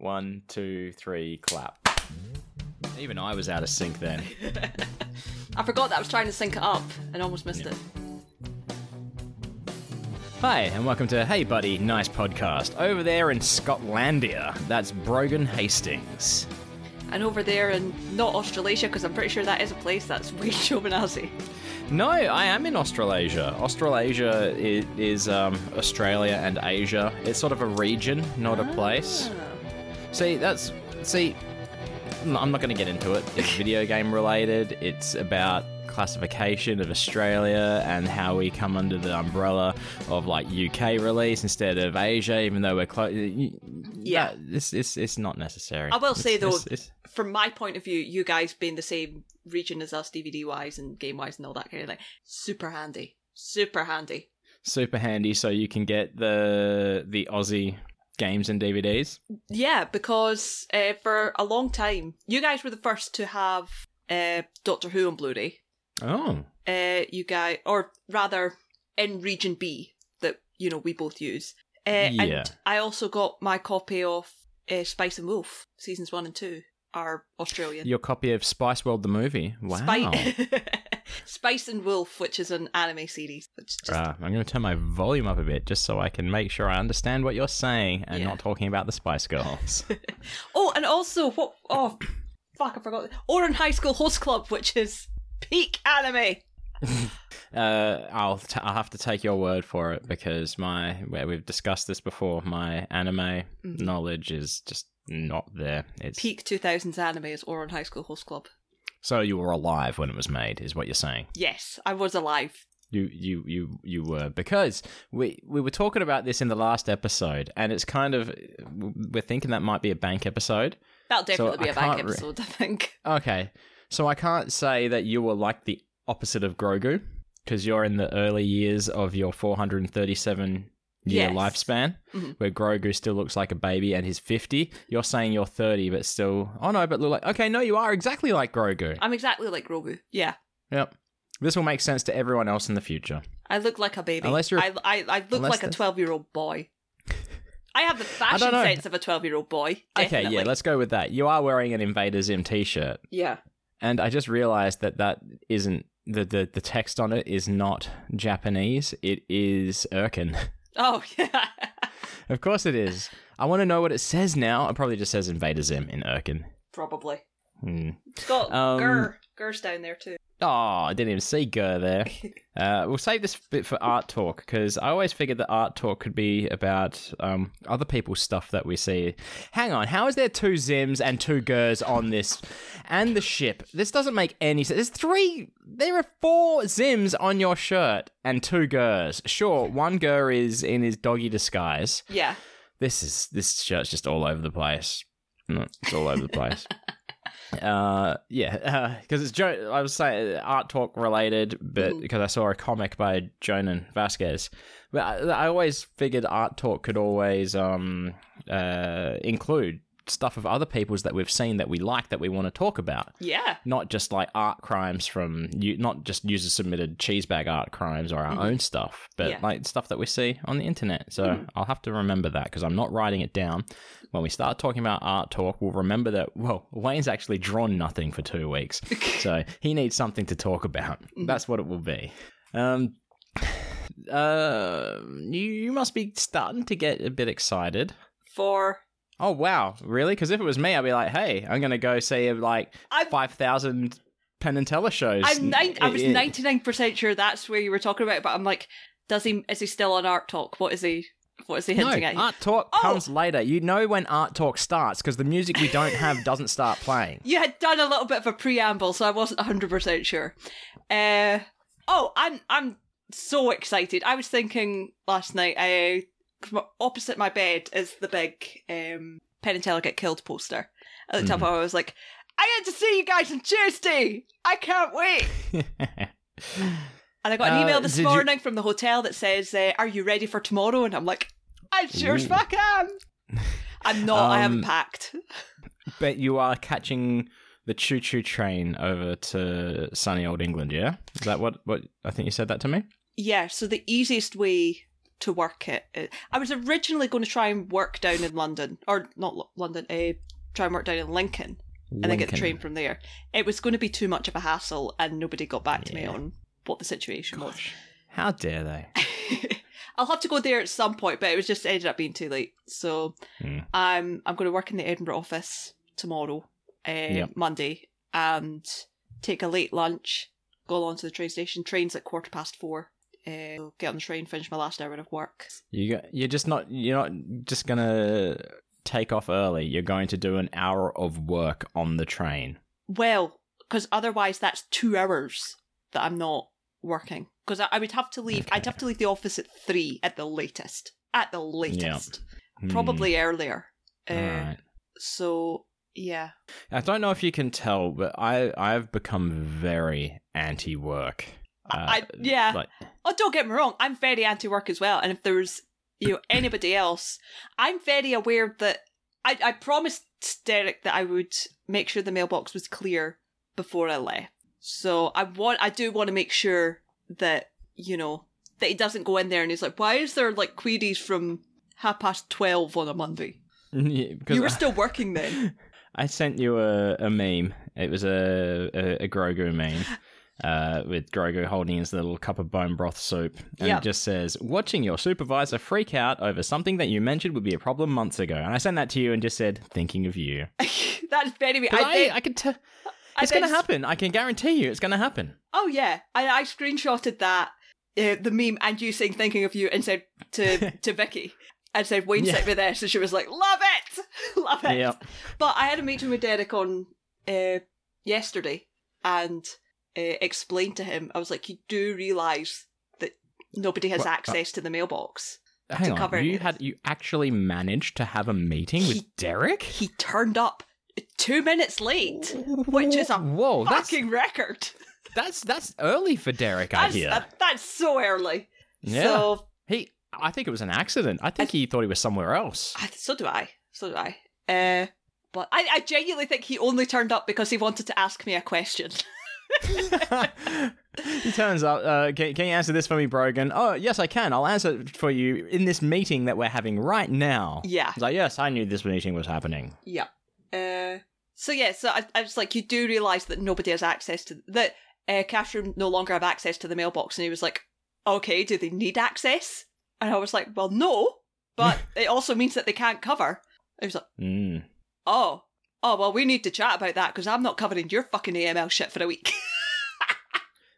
One, two, three, clap. Even I was out of sync then. I forgot that I was trying to sync it up and almost missed it. Hi, and welcome to Hey Buddy, Nice Podcast. Over there in Scotlandia, that's Brogan Hastings. And over there in not Australasia, because I'm pretty sure that is a place that's way Shobanazi. No, I am in Australasia. Australasia is, is um, Australia and Asia. It's sort of a region, not a place. See, that's see. I'm not going to get into it. It's video game related. It's about classification of Australia and how we come under the umbrella of like UK release instead of Asia, even though we're close. Yeah. it's, it's it's not necessary. I will say, though, it's- it's- From my point of view, you guys being the same region as us, DVD wise and game wise and all that kind of thing, super handy. Super handy. super handy, so you can get the the Aussie games and DVDs. Yeah, because uh, for a long time, you guys were the first to have uh, Doctor Who on Blu-ray. Oh, Uh, you guys, or rather, in Region B that you know we both use. Uh, Yeah. And I also got my copy of uh, Spice and Wolf seasons one and two are Australian. your copy of Spice World the movie. Wow. Spi- Spice and Wolf, which is an anime series. Just, Uh, I'm going to turn my volume up a bit just so I can make sure I understand what you're saying and Yeah. not talking about the Spice Girls. Oh, and also what? Oh, fuck! I forgot. Ouran High School Horse Club, which is peak anime. uh, I'll t- I'll have to take your word for it because my where we've discussed this before. My anime knowledge is just not there. It's Peak 2000s anime is Ouran High School Host Club. So you were alive when it was made, is what you're saying. Yes, I was alive. You you you you were because we we were talking about this in the last episode, and it's kind of we're thinking that might be a bank episode. That'll definitely be I a bank re- episode, I think. Okay, so I can't say that you were like the opposite of Grogu because you're in the early years of your 437 year Yes. lifespan, Mhm. where Grogu still looks like a baby and he's 50. You're saying you're 30, but still. Oh no, but look like okay, no, you are exactly like Grogu. I'm exactly like Grogu. Yeah. Yep. This will make sense to everyone else in the future. I look like a baby. Unless you're- I, I, I look like a 12 year old boy. I have the fashion sense of a 12 year old boy. Okay, yeah, let's go with that. You are wearing an Invader Zim t-shirt, Yeah. and I just realized that that isn't the the, the text on it is not Japanese. It is Irken. Oh, yeah. of course it is. I want to know what it says now. It probably just says Invader Zim in Irken. Probably. Hmm. It's got Um, GIR. GIR's down there too. Oh, I didn't even see GIR there. Uh, we'll save this bit for art talk because I always figured that art talk could be about um, other people's stuff that we see. Hang on, how is there two Zims and two GIRs on this and the ship? This doesn't make any sense. There's three, there are four Zims on your shirt and two GIRs. Sure, one GIR is in his doggy disguise. Yeah. This is this shirt's just all over the place. No, It's all over the place. Uh, yeah, because it's jo- I was saying uh, art talk related, but because I saw a comic by Jhonen Vasquez, but I, I always figured art talk could always um uh include stuff of other people's that we've seen that we like that we want to talk about, Yeah. not just like art crimes from you, not just user submitted cheese bag art crimes or our Mhm. own stuff, but Yeah. like stuff that we see on the internet. So Mhm. I'll have to remember that because I'm not writing it down. When we start talking about art talk, we'll remember that, well, Wayne's actually drawn nothing for two weeks. so he needs something to talk about. Mhm. That's what it will be. Um, uh, you, must be starting to get a bit excited. For. Oh, wow. Really? Because if it was me, I'd be like, hey, I'm going to go see like I'm, 5,000 Penn and Teller shows. I'm nine, I was 99% sure that's where you were talking about, but I'm like, does he, is he still on Art Talk? What is he, what is he No, hinting at? art talk Oh! comes later. You know when art talk starts because the music we don't have doesn't start playing. You had done a little bit of a preamble, so I wasn't 100% sure. Uh, oh, I'm I'm so excited. I was thinking last night, uh, opposite my bed is the big um, Penn and Teller Get Killed poster. At the top, Mm-hmm. I was like, I get to see you guys on Tuesday! I can't wait! And I got an Uh, email this did you- morning from the hotel that says, uh, Are you ready for tomorrow? And I'm like, I sure as fuck am! I'm not, I haven't Um, packed. but you are catching the choo choo train over to sunny old England, yeah? Is that what, what I think you said that to me? Yeah, so the easiest way to work it. it- I was originally going to try and work down in London, or not Lo- London, uh, try and work down in Lincoln, and then get the train from there. It was going to be too much of a hassle, and nobody got back to me on what the situation was. Gosh, how dare they? I'll have to go there at some point, but it was just ended up being too late. So Hmm. I'm I'm going to work in the Edinburgh office tomorrow, uh, Yep. Monday, and take a late lunch. Go along to the train station. Trains at quarter past four. Uh, get on the train, finish my last hour of work. You go- you're just not you're not just gonna take off early. You're going to do an hour of work on the train. Well, because otherwise that's two hours that I'm not working. Because I, I would have to leave. I'd have to leave the office at three at the latest. At the latest, Hmm. probably earlier. Uh. So yeah. I don't know if you can tell, but I I've become very anti-work. Uh, I- yeah. Like, Oh, don't get me wrong. I'm very anti-work as well. And if there was, you know, anybody else, I'm very aware that I, I promised Derek that I would make sure the mailbox was clear before I left. So I want, I do want to make sure that you know that he doesn't go in there and he's like, why is there like queries from half past twelve on a Monday? Yeah, You were I- still working then. I sent you a, a meme. It was a, a, a Grogu meme uh, with Grogu holding his little cup of bone broth soup. And Yep. it just says, Watching your supervisor freak out over something that you mentioned would be a problem months ago. And I sent that to you and just said, Thinking of you. That's very. 'Cause I, I, then- I, can tell. It's going to happen. I can guarantee you it's going to happen. Oh yeah, I, I screenshotted that uh, the meme and you saying thinking of you and said to to Vicky and said Wayne Yeah. sent me this and she was like love it, love it. But I had a meeting with Derek on uh, yesterday and uh, explained to him I was like you do realise that nobody has What- uh, access to the mailbox. Hang cover on. You it. had you actually managed to have a meeting with Derek? He turned up two minutes late, which is a Whoa, that's fucking record. that's that's early for Derek. I That's, hear. uh, that's so early. yeah. So He, I think it was an accident. I think he thought he was somewhere else. I, so do I. So do I. Uh, but I, I genuinely think he only turned up because he wanted to ask me a question. he turns up. Uh, can, can you answer this for me, Brogan? Oh, yes, I can. I'll answer it for you in this meeting that we're having right now. yeah. He's like, yes, I knew this meeting was happening. Yeah. Uh, so yeah, so I, I was like, you do realise that nobody has access to that. Uh, Catherine no longer have access to the mailbox, and he was like, okay, do they need access? And I was like, well, no, but it also means that they can't cover. He was like, Mm. oh, oh, well, we need to chat about that because I'm not covering your fucking AML shit for a week.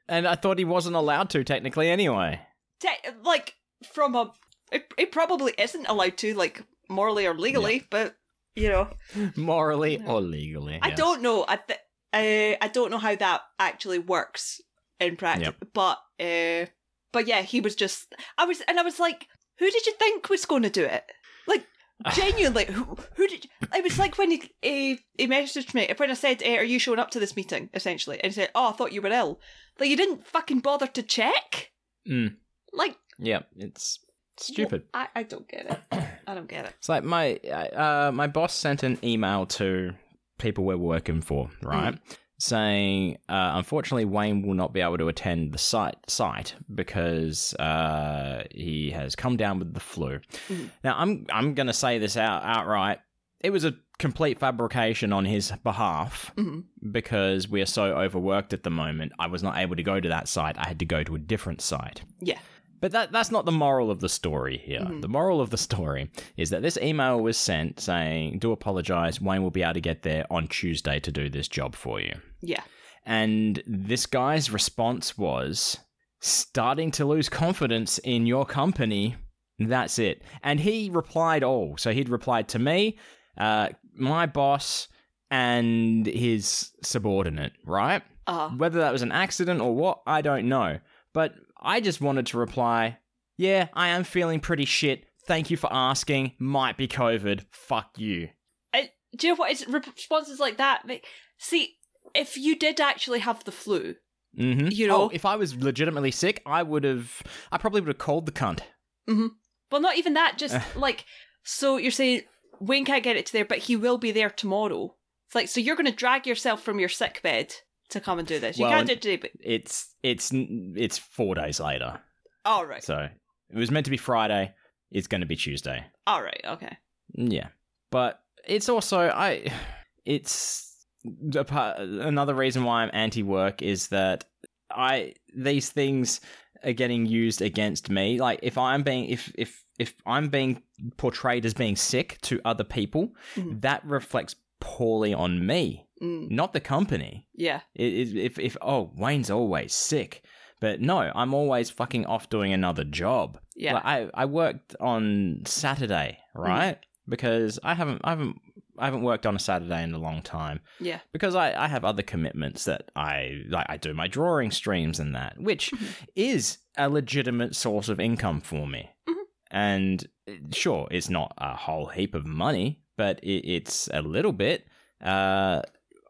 And I thought he wasn't allowed to technically anyway. Te- like from a it, it probably isn't allowed to like morally or legally but you know Morally or legally. i yes. don't know i th- uh, i don't know how that actually works in practice Yep. but uh but yeah he was just i was and i was like who did you think was going to do it like genuinely who, who did it was like when he he, he messaged me when i said eh, are you showing up to this meeting essentially and he said oh i thought you were ill like you didn't fucking bother to check Mm. like Yeah, it's stupid. I, I don't get it. I don't get it. It's like my uh, my boss sent an email to people we're working for, right? Saying, uh, unfortunately, Wayne will not be able to attend the site site because uh, he has come down with the flu. Mhm. Now, I'm I'm going to say this out outright. It was a complete fabrication on his behalf Mhm. because we are so overworked at the moment. I was not able to go to that site. I had to go to a different site. Yeah. But that that's not the moral of the story here. Mhm. The moral of the story is that this email was sent saying, "Do apologize. Wayne will be able to get there on Tuesday to do this job for you." Yeah. And this guy's response was starting to lose confidence in your company. That's it. And he replied all. So he'd replied to me, uh, my boss, and his subordinate, right? Uh, Whether that was an accident or what, I don't know. But I just wanted to reply, yeah, I am feeling pretty shit. Thank you for asking. Might be COVID. Fuck you. I, do you know what? It's responses like that. Like, see, if you did actually have the flu, hmm You know- oh, if I was legitimately sick, I would have. I probably would have called the cunt. well, not even that. Just like, so you're saying Wayne can't get it to there, but he will be there tomorrow. It's like, so you're going to drag yourself from your sick bed to come and do this. You Well, can't do it today, but It's it's it's four days later, all right. so it was meant to be Friday. It's going to be Tuesday. All right. Okay. Yeah, but it's also I. It's a part, another reason why I'm anti-work is that I these things are getting used against me. Like if I'm being if if if I'm being portrayed as being sick to other people, Mhm. that reflects poorly on me, Mm. not the company. Yeah. It, if if oh Wayne's always sick, but no, I'm always fucking off doing another job. Yeah. Like, I I worked on Saturday, right? Because I haven't I haven't I haven't worked on a Saturday in a long time Yeah. because I, I have other commitments that I like I do my drawing streams and that, which Mm-hmm. is a legitimate source of income for me. Mhm. And sure, it's not a whole heap of money, but it, it's a little bit. Uh,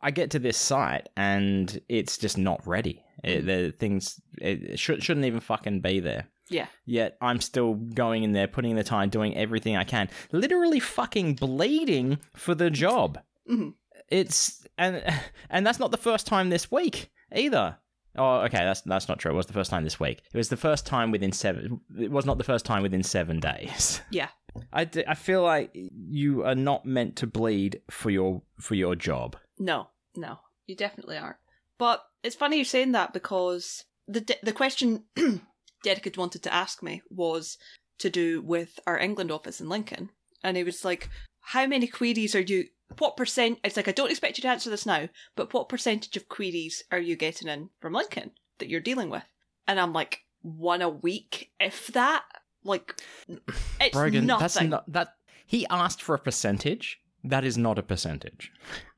I get to this site and it's just not ready. It, Mhm. the things it should, shouldn't even fucking be there. Yeah. Yet I'm still going in there, putting in the time, doing everything I can, literally fucking bleeding for the job. Mhm. It's and and that's not the first time this week either. Oh, okay, that's that's not true. It was the first time this week. It was the first time within seven. It was not the first time within seven days. Yeah. I, d- I feel like you are not meant to bleed for your for your job. No. No. You definitely aren't. But it's funny you're saying that because the de- the question Dedicate wanted to ask me was to do with our England office in Lincoln, and he was like, "How many queries are you? What percent?" It's like I don't expect you to answer this now, but what percentage of queries are you getting in from Lincoln that you're dealing with? And I'm like, one a week, if that. Like, it's Brogan, nothing. that's not that. He asked for a percentage. That is not a percentage.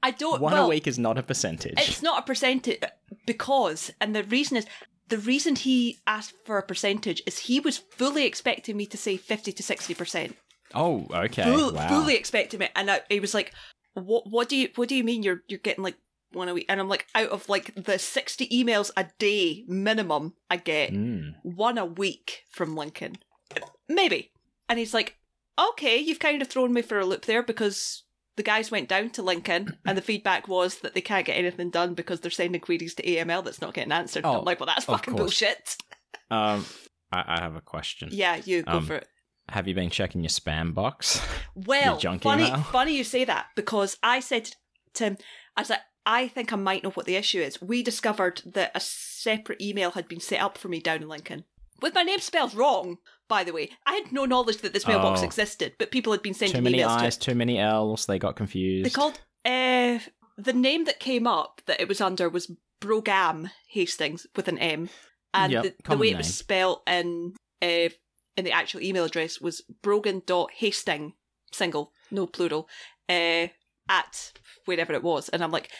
I don't. One well, a week is not a percentage. It's not a percentage because, and the reason is the reason he asked for a percentage is he was fully expecting me to say fifty to sixty percent. Oh, okay. Full, wow. Fully expecting it, and I, he was like, "What? What do you? What do you mean you're you're getting like one a week?" And I'm like, "Out of like the sixty emails a day minimum I get, Mm. one a week from Lincoln, maybe." And he's like, "Okay, you've kind of thrown me for a loop there because." The guys went down to Lincoln, and the feedback was that they can't get anything done because they're sending queries to AML that's not getting answered. Oh, I'm like, well, that's fucking course. bullshit. Um, I, I have a question. Yeah, you go Um, for it. Have you been checking your spam box? Well, funny, email? funny you say that because I said to him, I was like, I think I might know what the issue is. We discovered that a separate email had been set up for me down in Lincoln. With my name spelled wrong, by the way. I had no knowledge that this mailbox Oh. existed, but people had been sending too many emails to I's, too many L's. They got confused. They called uh the name that came up that it was under was Brogam Hastings with an M, and Yep, the, the common way it name. was spelled in uh, in the actual email address was Brogan dot Hasting single no plural uh, at wherever it was, and I'm like.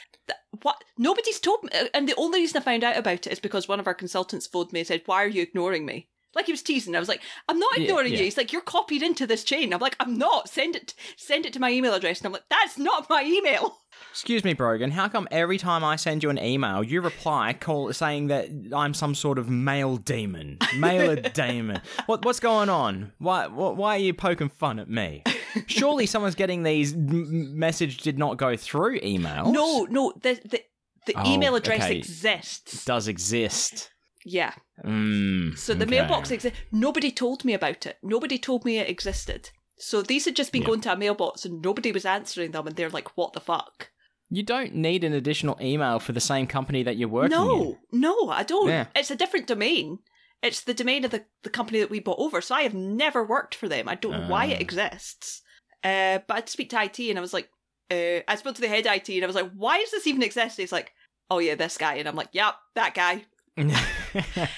What? Nobody's told me, uh, and the only reason I found out about it is because one of our consultants phoned me and said, "Why are you ignoring me?" Like he was teasing. I was like, "I'm not ignoring yeah. you." He's like, "You're copied into this chain." I'm like, "I'm not. Send it, send it to my email address." And I'm like, "That's not my email." Excuse me, Brogan. How come every time I send you an email, you reply call saying that I'm some sort of male demon, male demon? What what's going on? Why why are you poking fun at me? Surely someone's getting these message did not go through emails. No, no, the the, the Oh, email address okay. exists. does exist. Yeah. Mm, So the okay. mailbox exists. Nobody told me about it. Nobody told me it existed. So these had just been Yeah. going to a mailbox and nobody was answering them, and they're like, "What the fuck?" You don't need an additional email for the same company that you're working in. No, no, I don't. Yeah. It's a different domain. It's the domain of the, the company that we bought over. So I have never worked for them. I don't know why it Ah. exists. Uh, but I had to speak to IT, and I was like, uh, I spoke to the head IT, and I was like, "Why does this even exist?" He's like, "Oh yeah, this guy," and I'm like, "Yep, that guy."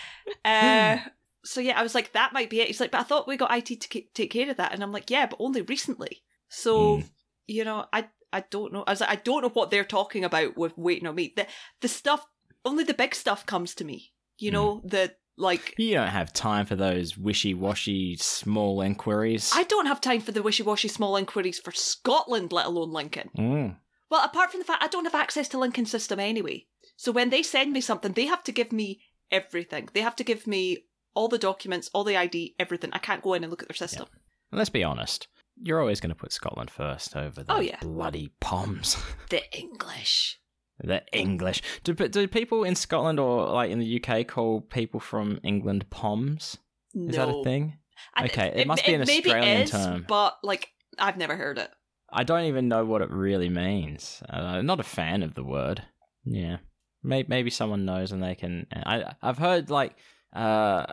Uh, so yeah, I was like, that might be it. He's like, but I thought we got IT to take care of that, and I'm like, yeah, but only recently. So Mm. you know, I I don't know. I was like, I don't know what they're talking about with waiting on me. The the stuff, only the big stuff comes to me. You know, the like. you don't have time for those wishy-washy small inquiries. I don't have time for the wishy-washy small inquiries for Scotland, let alone Lincoln. Mm. Well, apart from the fact I don't have access to Lincoln system anyway. So when they send me something, they have to give me everything. They have to give me all the documents, all the ID, everything. I can't go in and look at their system. And Let's be honest. You're always going to put Scotland first over the Oh, yeah. bloody Poms. The English. the English. Do, do people in Scotland or like in the UK call people from England Poms? No. Is that a thing? Okay, it must be an Australian is, term. but like I've never heard it. I don't even know what it really means. Uh, I'm not a fan of the word. Yeah, maybe maybe someone knows and they can. I I've heard like uh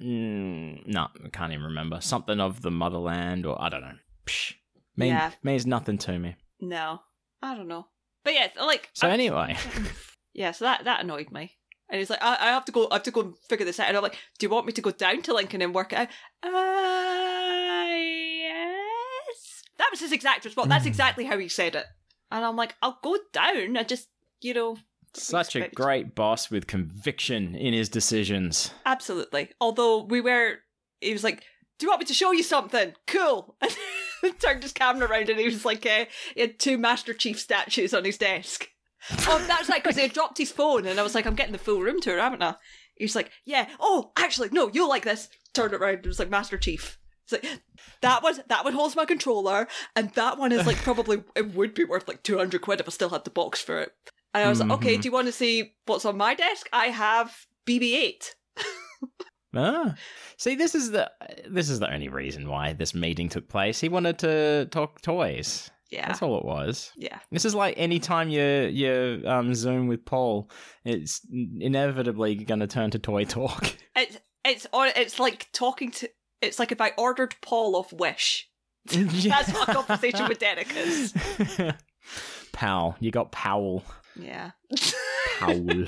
mm, no, I can't even remember something of the motherland or I don't know. Psh, mean, Yeah. means nothing to me. No, I don't know. But yeah, like So I- anyway, yeah, so that that annoyed me. And he's like, I, I have to go. I have to go and figure this out. And I'm like, Do you want me to go down to Lincoln and work it out? Uh, yes. That was his exact response. That's exactly how he said it. And I'm like, I'll go down. I just, you know, such a great boss with conviction in his decisions. absolutely. Although we were, he was like, Do you want me to show you something? Cool. And turned his camera around and he was like, uh, he had two Master Chief statues on his desk. oh, that's like because he had dropped his phone, and I was like, I'm getting the full room tour, haven't I? He's like, Yeah. Oh, actually, no, you'll like this. Turned it around. It was like Master Chief. It's like that one. That one holds my controller, and that one is like probably it would be worth like two hundred quid if I still had the box for it. And I was like, Okay, Mhm. do you want to see what's on my desk? I have BB-8. Ah, see, this is the this is the only reason why this meeting took place. He wanted to talk toys. Yeah, That's all it was. yeah, This is like any time you you um zoom with Paul, it's inevitably going to turn to toy talk. it's it's. It's like talking to. It's like if I ordered Paul off Wish. That's what a conversation with Derek is. Powell, you got Powell. Yeah, Paul.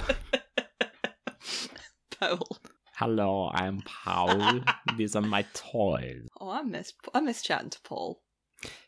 Paul. Hello, I'm Paul. These are my toys. Oh, I miss I miss chatting to Paul.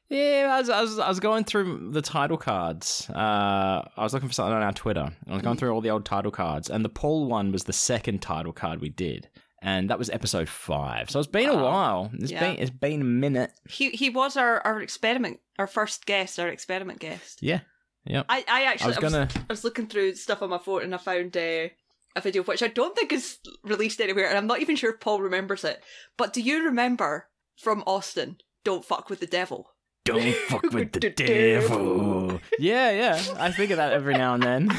Yeah, I was, I was I was going through the title cards. Uh, I was looking for something on our Twitter. I was going through all the old title cards, and the Paul one was the second title card we did, and that was episode five. So it's been a while. It's Yeah. been it's been a minute. He he was our, our experiment, our first guest, our experiment guest. Yeah. Yep. I, I I actually was I was, gonna. I was looking through stuff on my phone and I found uh, a video which I don't think is released anywhere, and I'm not even sure if Paul remembers it. But do you remember from Austin? Don't fuck with the devil. Don't fuck with the devil. Yeah, yeah. I think of that every now and then.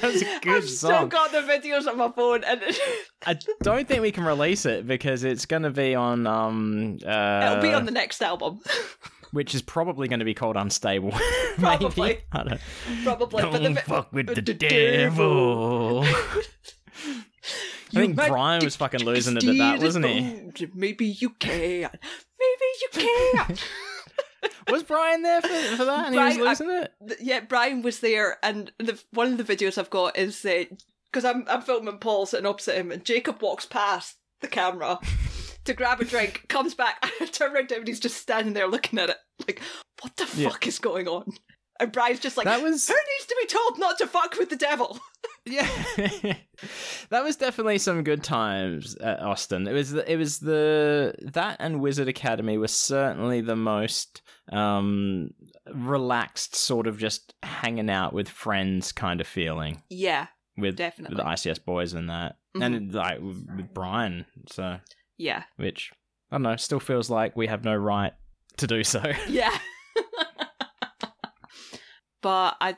That's a good I've still got the videos on my phone, and I don't think we can release it because it's going to be on um uh it'll be on the next album, which is probably going to be called unstable. Probably. I don't. probably. Don't but the, fuck with the, the devil. I think Brian was fucking losing it at that, wasn't he? Maybe you can. Maybe you can. Was Brian there for, for that and Brian- he was losing it? Th- yeah, Brian was there, and the one of the videos I've got is uh, because I'm I'm filming Paul sitting opposite him, and Jacob walks past the camera to grab a drink, comes back, I turn around to him, and he's just standing there looking at it, like, what the Yeah. fuck is going on? And Brian's just like, That was who needs to be told not to fuck with the devil? yeah. that was definitely some good times at Austin. It was the, it was the that and Wizard Academy was certainly the most um relaxed sort of just hanging out with friends kind of feeling Yeah, with definitely. with the ICS boys and that. And like with Brian, so yeah, which I don't know, still feels like we have no right to do so. yeah. but I,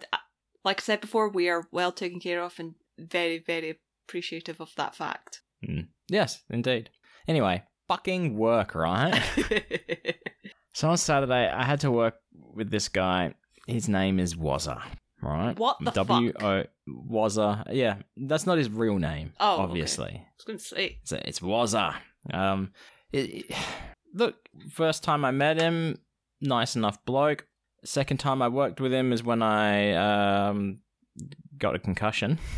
like I said before, we are well taken care of and very, very appreciative of that fact. Hmm. yes, indeed. Anyway, fucking work, right? so on Saturday, I had to work with this guy. His name is Wazza, right? What the W? O Wazza. Yeah, that's not his real name. Oh, okay. obviously. I was going to say, It's, it's Wazza. Um, it, it- look, first time I met him, nice enough bloke. Second time I worked with him is when I um, got a concussion.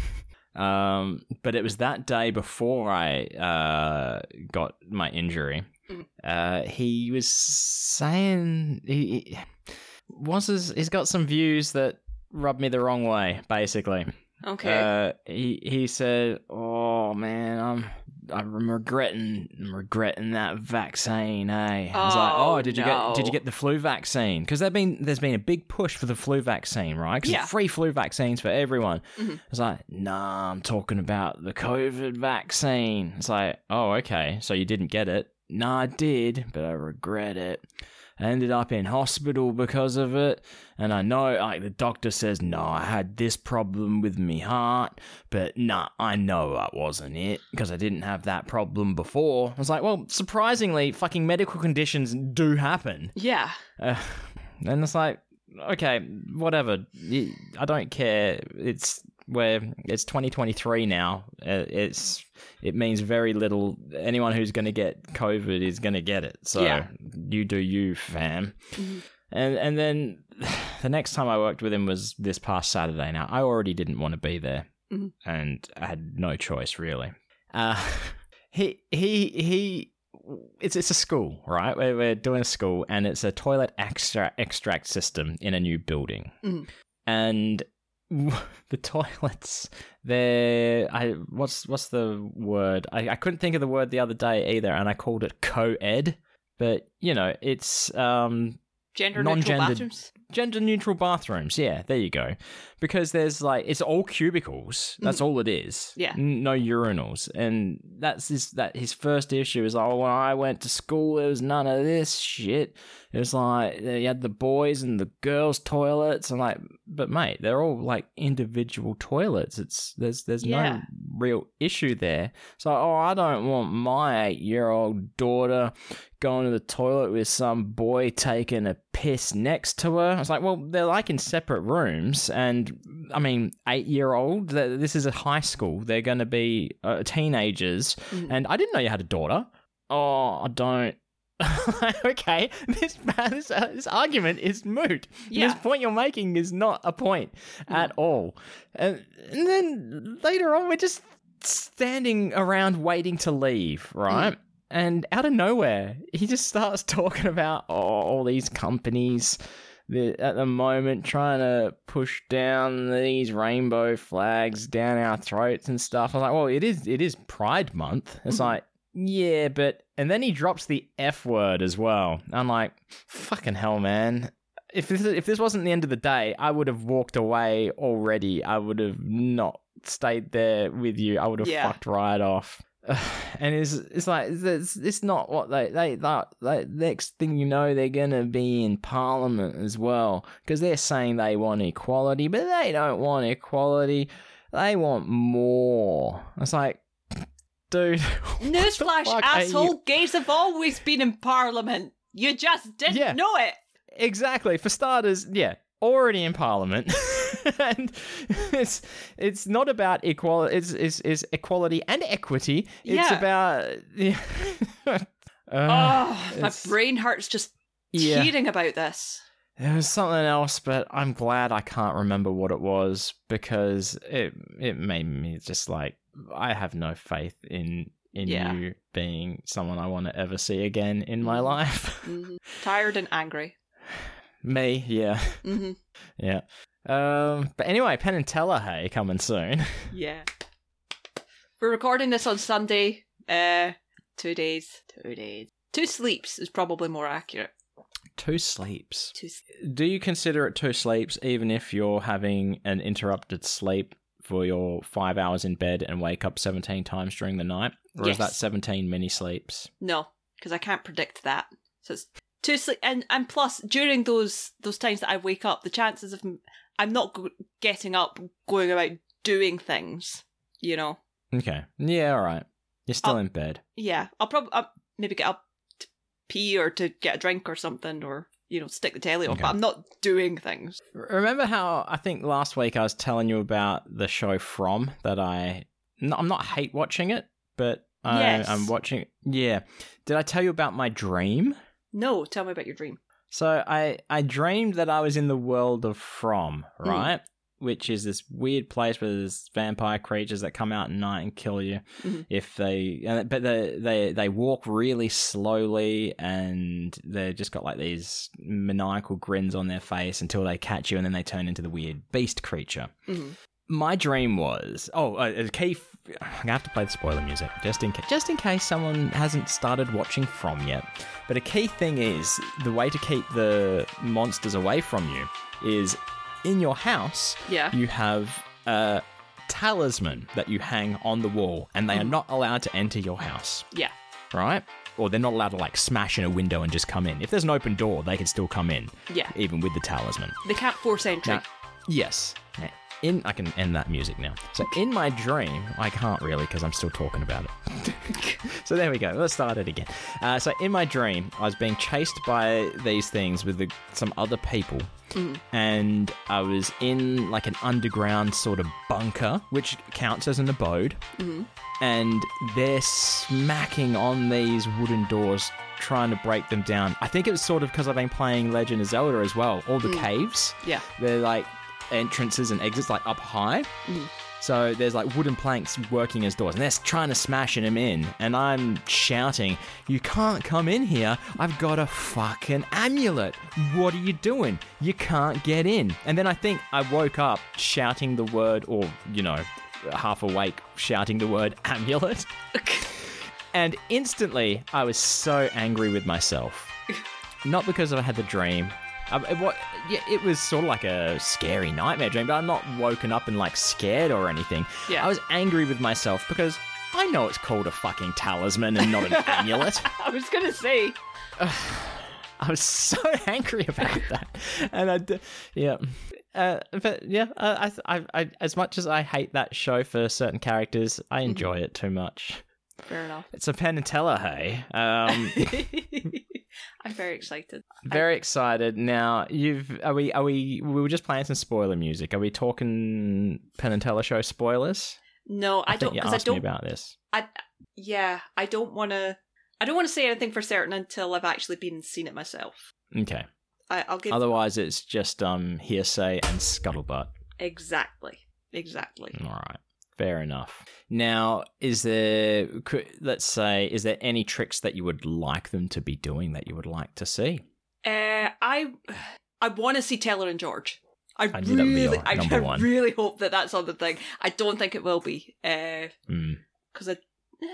Um, but it was that day before I uh, got my injury. Mm. Uh, he was saying he, he was his, he's got some views that rubbed me the wrong way, basically. okay. Uh, he he said, "Oh man, I'm I'm regretting I'm regretting that vaccine." Eh? I was like, Oh, "Oh, did you get did you get the flu vaccine?" Because there been there's been a big push for the flu vaccine, right? Because Yeah. free flu vaccines for everyone. Mhm. I was like, "Nah, I'm talking about the COVID vaccine." It's like, "Oh, okay, so you didn't get it." Nah, I did, but I regret it. I ended up in hospital because of it. And I know, like, the doctor says, no, I had this problem with me heart, but nah, I know that wasn't it because I didn't have that problem before. I was like, well, surprisingly, fucking medical conditions do happen. Yeah. Uh, and it's like, okay, whatever. I don't care. It's where it's 2023 now. Uh, It's it means very little. Anyone who's going to get COVID is going to get it. So Yeah. you do you, fam. Mhm. And and then the next time I worked with him was this past Saturday. Now I already didn't want to be there, Mhm. and I had no choice really. Uh, he he he. It's it's a school, right? We're, we're doing a school, and it's a toilet extract extract system in a new building, Mhm. and the toilets they're I what's what's the word? I, I couldn't think of the word the other day either, and I called it co-ed, but you know it's um Gender neutral Non-gendered. bathrooms. gender neutral bathrooms. Yeah, there you go. Because there's like it's all cubicles. That's mm-hmm. all it is. Yeah. No urinals, and that's his that his first issue is like oh when I went to school there was none of this shit. It was like you had the boys and the girls toilets, and like, but mate, they're all like individual toilets. It's there's there's Yeah. no real issue there. So oh I don't want my eight year old daughter going to the toilet with some boy taking a piss next to her. I was like, well, they're like in separate rooms, and I mean, eight year old. This is a high school. They're going to be uh, teenagers, Mhm. and I didn't know you had a daughter. Oh, I don't. okay, this this, uh, this argument is moot. Yeah. This point you're making is not a point at all. And, and then later on, we're just standing around waiting to leave, right? And out of nowhere, he just starts talking about oh, all these companies that at the moment trying to push down these rainbow flags down our throats and stuff. I'm like, well, it is it is Pride Month. It's Mhm. like, yeah, but and then he drops the F word as well. I'm like, fucking hell, man. If this if this wasn't the end of the day, I would have walked away already. I would have not stayed there with you. I would have Yeah. fucked right off. And it's it's like it's, it's not what they they that like next thing you know they're gonna be in parliament as well because they're saying they want equality but they don't want equality they want more. It's like, dude, Newsflash, fuck are you- asshole. Gays have always been in Parliament. You just didn't Yeah. know it. Exactly. For starters, yeah, already in Parliament, and it's it's not about equality. It's it's, it's equality and equity. It's Yeah. about yeah. Uh, oh, my brain hurts just yeah. hearing about this. There was something else, but I'm glad I can't remember what it was because it it made me just like I have no faith in in Yeah. you being someone I want to ever see again in my Mhm. life. hmm Tired and angry. me, yeah, hmm yeah. Um, but anyway, Penn and Teller, hey, coming soon. Yeah. We're recording this on Sunday. Uh, two days. Two days. Two sleeps is probably more accurate. Two sleeps. Two. s- Do you consider it two sleeps, even if you're having an interrupted sleep for your five hours in bed and wake up 17 times during the night? Or is that 17 mini sleeps? No, because I can't predict that. So it's two sleep, and and plus during those those times that I wake up, the chances of I'm not go- getting up, going about doing things. You know. Okay. Yeah, all right. You're still Oh. in bed. Yeah, I'll probably maybe get up to pee or to get a drink or something, or you know, stick the telly on. Okay. But I'm not doing things. Remember how I think last week I was telling you about the show From that I. I'm not hate watching it, but I, Yes. I'm watching. Yeah. Did I tell you about my dream? No, tell me about your dream. So I I dreamed that I was in the world of From, Hmm. right? Which is this weird place where there's vampire creatures that come out at night and kill you Mhm. if they. But they they they walk really slowly and they just got like these maniacal grins on their face until they catch you and then they turn into the weird beast creature. hmm My dream was oh uh, a key. I'm gonna have to play the spoiler music just in case, just in case someone hasn't started watching From yet. But a key thing is the way to keep the monsters away from you is in your house. Yeah. You have a talisman that you hang on the wall, and they are Mhm. not allowed to enter your house. Yeah. right? Or they're not allowed to like smash in a window and just come in. If there's an open door, they can still come in, Yeah. even with the talisman. They can't force entry. Now, yes. In I can end that music now. So in my dream, I can't really because I'm still talking about it. so there we go. Let's start it again. Uh, so in my dream, I was being chased by these things with the, some other people, mm. and I was in like an underground sort of bunker, which counts as an abode. Mm-hmm. And they're smacking on these wooden doors, trying to break them down. I think it was sort of because I've been playing Legend of Zelda as well. All the mm. caves. Yeah. They're like entrances and exits like up high. Mm. So there's like wooden planks working as doors, and they're trying to smash them in. And I'm shouting, "You can't come in here! I've got a fucking amulet! What are you doing? You can't get in!" And then I think I woke up shouting the word, or you know, half awake shouting the word amulet. And instantly, I was so angry with myself. Not because I had the dream. Um, it, what, yeah, it was sort of like a scary nightmare dream, but I'm not woken up and like scared or anything. Yeah. I was angry with myself because I know it's called a fucking talisman and not an amulet. I was gonna say. I was so angry about that, and I, d- yeah, uh, but yeah, uh, I, I, I, as much as I hate that show for certain characters, I enjoy it too much. Fair enough. It's a Penn and Teller, hey. Um, I'm very excited. very excited. Now, you've are we are we we were just playing some spoiler music. Are we talking Penn and Teller show spoilers? No, I, think don't because I don't. about this. I yeah, I don't want to. I don't want to say anything for certain until I've actually been and seen it myself. Okay. I, I'll give Otherwise, it's just um hearsay and scuttlebutt. exactly, exactly. All right. Fair enough. Now, is there, let's say, is there any tricks that you would like them to be doing that you would like to see? Uh, I I want to see Teller and George. I, I knew that would be really, I, I really hope that that's on the thing. I don't think it will be, because Hmm. it,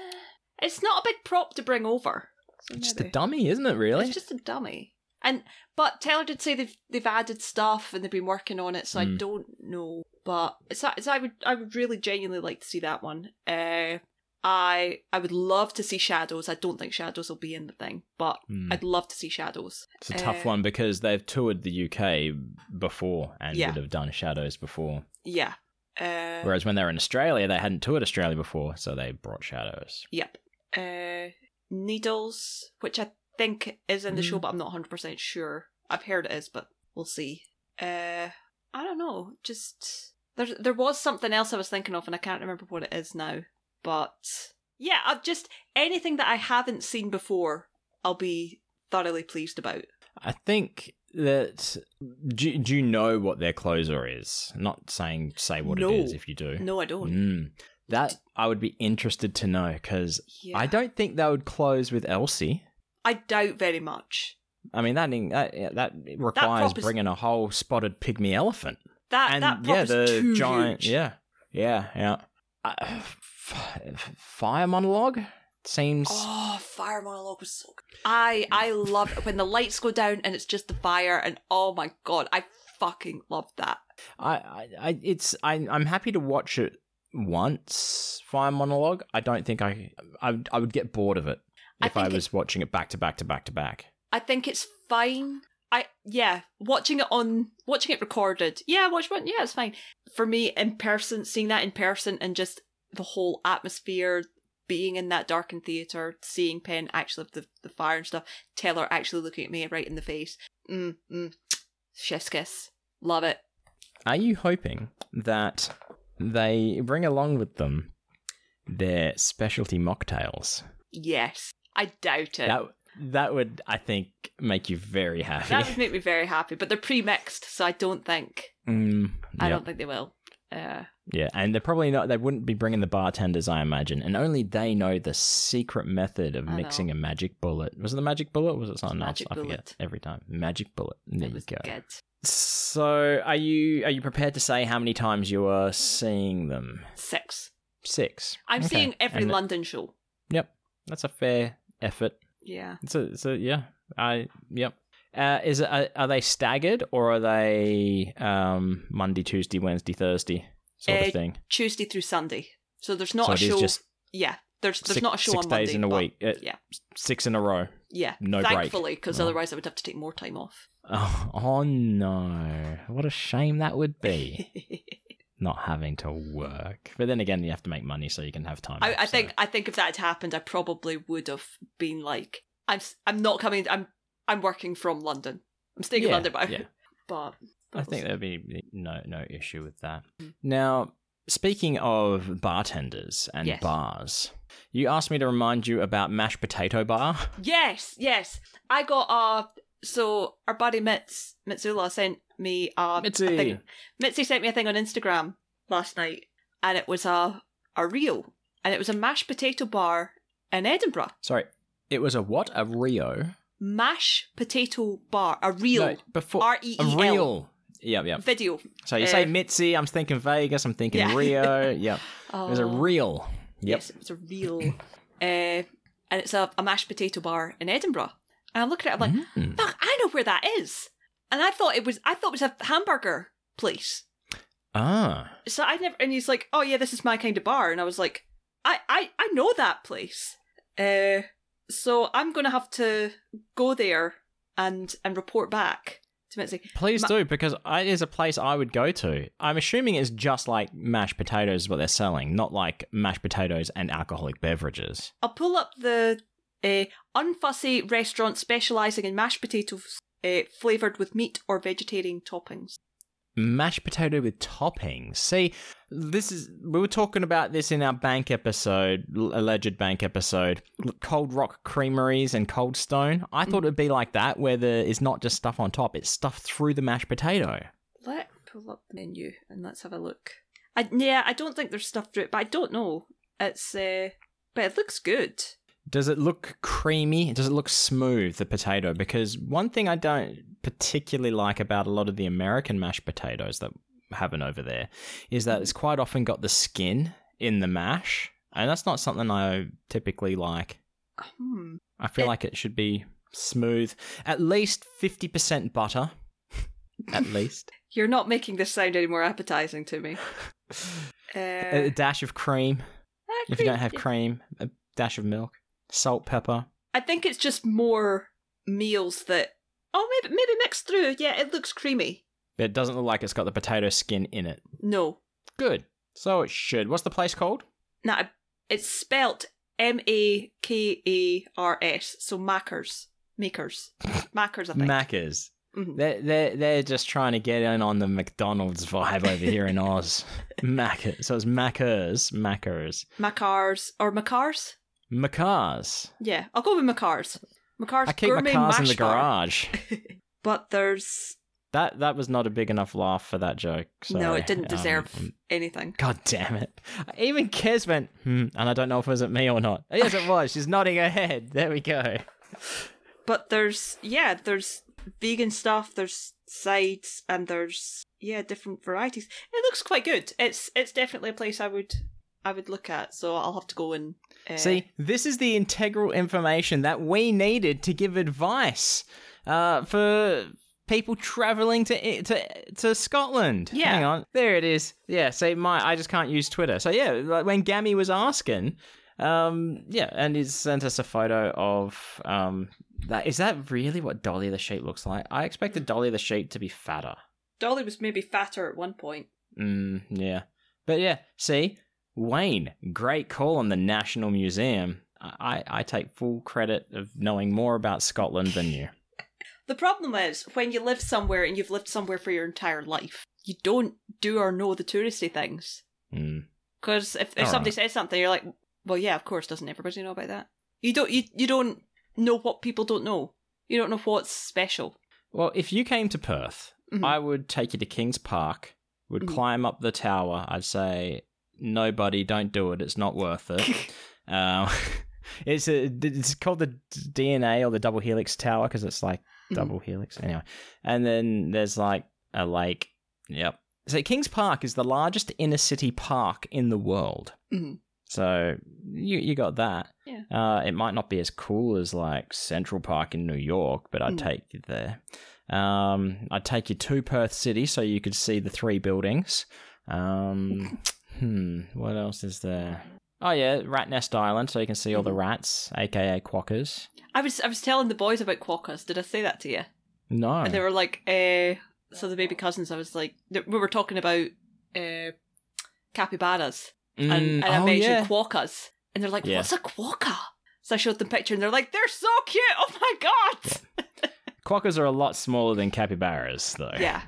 it's not a big prop to bring over. So Just a dummy, isn't it? Really? It's just a dummy. And but Teller did say they've they've added stuff and they've been working on it, so I Mm. don't know. But it's, it's I would I would really genuinely like to see that one. Uh, I I would love to see Shadows. I don't think Shadows will be in the thing, but Hmm. I'd love to see Shadows. It's a tough Uh, one because they've toured the UK before and Yeah. would have done Shadows before. Yeah. Uh, Whereas when they were in Australia, they hadn't toured Australia before, so they brought Shadows. Yep. Uh, Needles, which I think is in the show, Mm. but I'm not 100% sure. I've heard it is, but we'll see. Uh, I don't know. Just there, there was something else I was thinking of, and I can't remember what it is now. But yeah, I just anything that I haven't seen before, I'll be thoroughly pleased about. I think that. Do, do you know what their closer is? Not saying say what No. it is if you do. No, I don't. Mm. That I would be interested to know because Yeah. I don't think they would close with Elsie. I doubt very much. I mean that that, that requires prop is- bringing a whole spotted pygmy elephant, That and that prop yeah, is the too giant, huge. yeah, yeah, yeah. Uh, f- fire monologue seems Oh, fire monologue was so good. I I love when the lights go down and it's just the fire and oh my god, I fucking love that. I, I, I it's I, I'm happy to watch it once. Fire monologue. I don't think I, I, would- I would get bored of it if I, it- was watching it back to back to back to back. I think it's fine. I yeah, watching it on watching it recorded. Yeah, watch one. Yeah, it's fine. For me in person, seeing that in person and just the whole atmosphere being in that darkened theater, seeing Penn actually have the, the fire and stuff, Teller actually looking at me right in the face. Mm, mm. Chef's kiss. Love it. Are you hoping that they bring along with them their specialty mocktails? Yes. I doubt it. That that would, I think, make you very happy. That would make me very happy, but they're pre-mixed, so I don't think Mm, I don't think they will. Uh, yeah, and they're probably not. They wouldn't be bringing the bartenders, I imagine, and only they know the secret method of I mixing know. a magic bullet. Was it the magic bullet? Was it something else? Magic I forget bullet. every time. Magic bullet. There it you go. good. So, are you are you prepared to say how many times you are seeing them? Six. Six. I'm Okay. seeing every And London show. Yep, that's a fair effort. Yeah. It's a yeah. I yep. Uh, is it are, are they staggered or are they um, Monday, Tuesday, Wednesday, Thursday sort Uh, of thing? Tuesday through Sunday. So there's not so a it show. just Yeah. There's there's six, not a show six on days Monday, in a week. Uh, yeah. Six in a row. Yeah, No thankfully, because No. otherwise I would have to take more time off. Oh, oh no! What a shame that would be. Not having to work, but then again, you have to make money so you can have time. I, off, I so- think I think if that had happened, I probably would have been like, I'm I'm not coming. I'm I'm working from London. I'm staying in London, but yeah. but I think there'd be no no issue with that. Mm. Now, speaking of bartenders and Yes. bars, you asked me to remind you about mashed potato bar. Yes, yes. I got a. So our buddy Mitz Mitsula sent me a. a thing. Mitzi sent me a thing on Instagram last night, and it was a a reel, and it was a mashed potato bar in Edinburgh. Sorry, it was a what? A Rio? Mash potato bar, a reel, No, before R E E L. Yep, yep. video. So you say Uh, Mitzi, I'm thinking Vegas, I'm thinking Yeah. Rio. Yep. Oh, It was a reel. Yep. Yes, it was a reel, uh, and it's a, a mashed potato bar in Edinburgh. And I'm looking at it, I'm like, Mm. fuck, I know where that is. And I thought it was, I thought it was a hamburger place. Ah. So I never, and he's like, oh yeah, this is my kind of bar, and I was like, I, I, I know that place. Uh, so I'm gonna have to go there and and report back to Mitzi. Please Ma- do, because it is a place I would go to. I'm assuming it's just like mashed potatoes, what they're selling, not like mashed potatoes and alcoholic beverages. I'll pull up the uh, unfussy restaurant specialising in mashed potatoes uh, flavoured with meat or vegetarian toppings. Mashed potato with toppings. See, this is we were talking about this in our bank episode, alleged bank episode, Cold Rock Creameries and Cold Stone. I thought it'd be like that, where there is not just stuff on top; it's stuff through the mashed potato. Let pull up the menu and let's have a look. I, yeah, I don't think there's stuff through it, but I don't know. It's uh, but it looks good. Does it look creamy? Does it look smooth, the potato? Because one thing I don't particularly like about a lot of the American mashed potatoes that happen over there is that it's quite often got the skin in the mash, and that's not something I typically like. Hmm. I feel It- like it should be smooth. At least 50% butter. At least. You're not making this sound any more appetizing to me. Uh, a dash of cream. ah, If you don't have cream, a dash of milk. Salt, pepper. I think it's just more meals that. Oh, maybe maybe mixed through. Yeah, it looks creamy. But it doesn't look like it's got the potato skin in it. No, Good. So it should. What's the place called? Now, it's spelt M A K A R S, so Mackers. Makers. Mackers, I think. Macca's. Mhm. They're, they're, they're just trying to get in on the McDonald's vibe over here in Oz. Macca. So it's Macca's. Macca's. Mackars. Or Mackars? Macars. Yeah, I'll go with Mackars. Mackars I keep Gourmet cars in the Bar. garage. But there's. That that was not a big enough laugh for that joke. No, it didn't Um, deserve um, anything. God damn it. Even Kez went, hmm, and I don't know if it was at me or not. Yes, it was. She's nodding her head. There we go. But there's. Yeah, there's vegan stuff, there's sides, and there's. Yeah, different varieties. It looks quite good. It's it's definitely a place I would I would look at. So I'll have to go and uh, See, this is the integral information that we needed to give advice uh, for people traveling to to to Scotland. Yeah. Hang on, there it is. Yeah. See, my I just can't use Twitter. So yeah, like when Gammy was asking, um, yeah, and he sent us a photo of um that. Is that really what Dolly the sheep looks like? I expected Dolly the sheep to be fatter. Dolly was maybe fatter at one point. Mm, yeah. But yeah, see, Wayne, great call on the National Museum. I, I take full credit of knowing more about Scotland than you. The problem is when you live somewhere and you've lived somewhere for your entire life, you don't do or know the touristy things. Mm. Because if, if All somebody right. says something, you're like, well, yeah, of course, doesn't everybody know about that? You don't. You you don't know what people don't know. You don't know what's special. Well, if you came to Perth, Mhm. I would take you to Kings Park, would Mhm. climb up the tower. I'd say, nobody, don't do it. It's not worth it. um, it's a, it's called the DNA or the double helix tower because it's like Mhm. double helix anyway. And then there's like a lake. Yep. So Kings Park is the largest inner city park in the world. Mhm. So you you got that. Yeah. Uh, it might not be as cool as like Central Park in New York, but I'd Mm. take you there. Um, I'd take you to Perth City so you could see the three buildings. Um, hmm, what else is there? Oh yeah, Rottnest Island, so you can see all the Mhm. rats, aka quackers. I was I was telling the boys about quokkas. Did I say that to you? No. And they were like, uh, so the baby cousins. I was like, we were talking about uh, capybaras, and, Mm, and I oh, mentioned yeah. quokkas, and they're like, Yeah. what's a quokka? So I showed them picture, and they're like, they're so cute. Oh my god! Quackers are a lot smaller than capybaras, though. Yeah.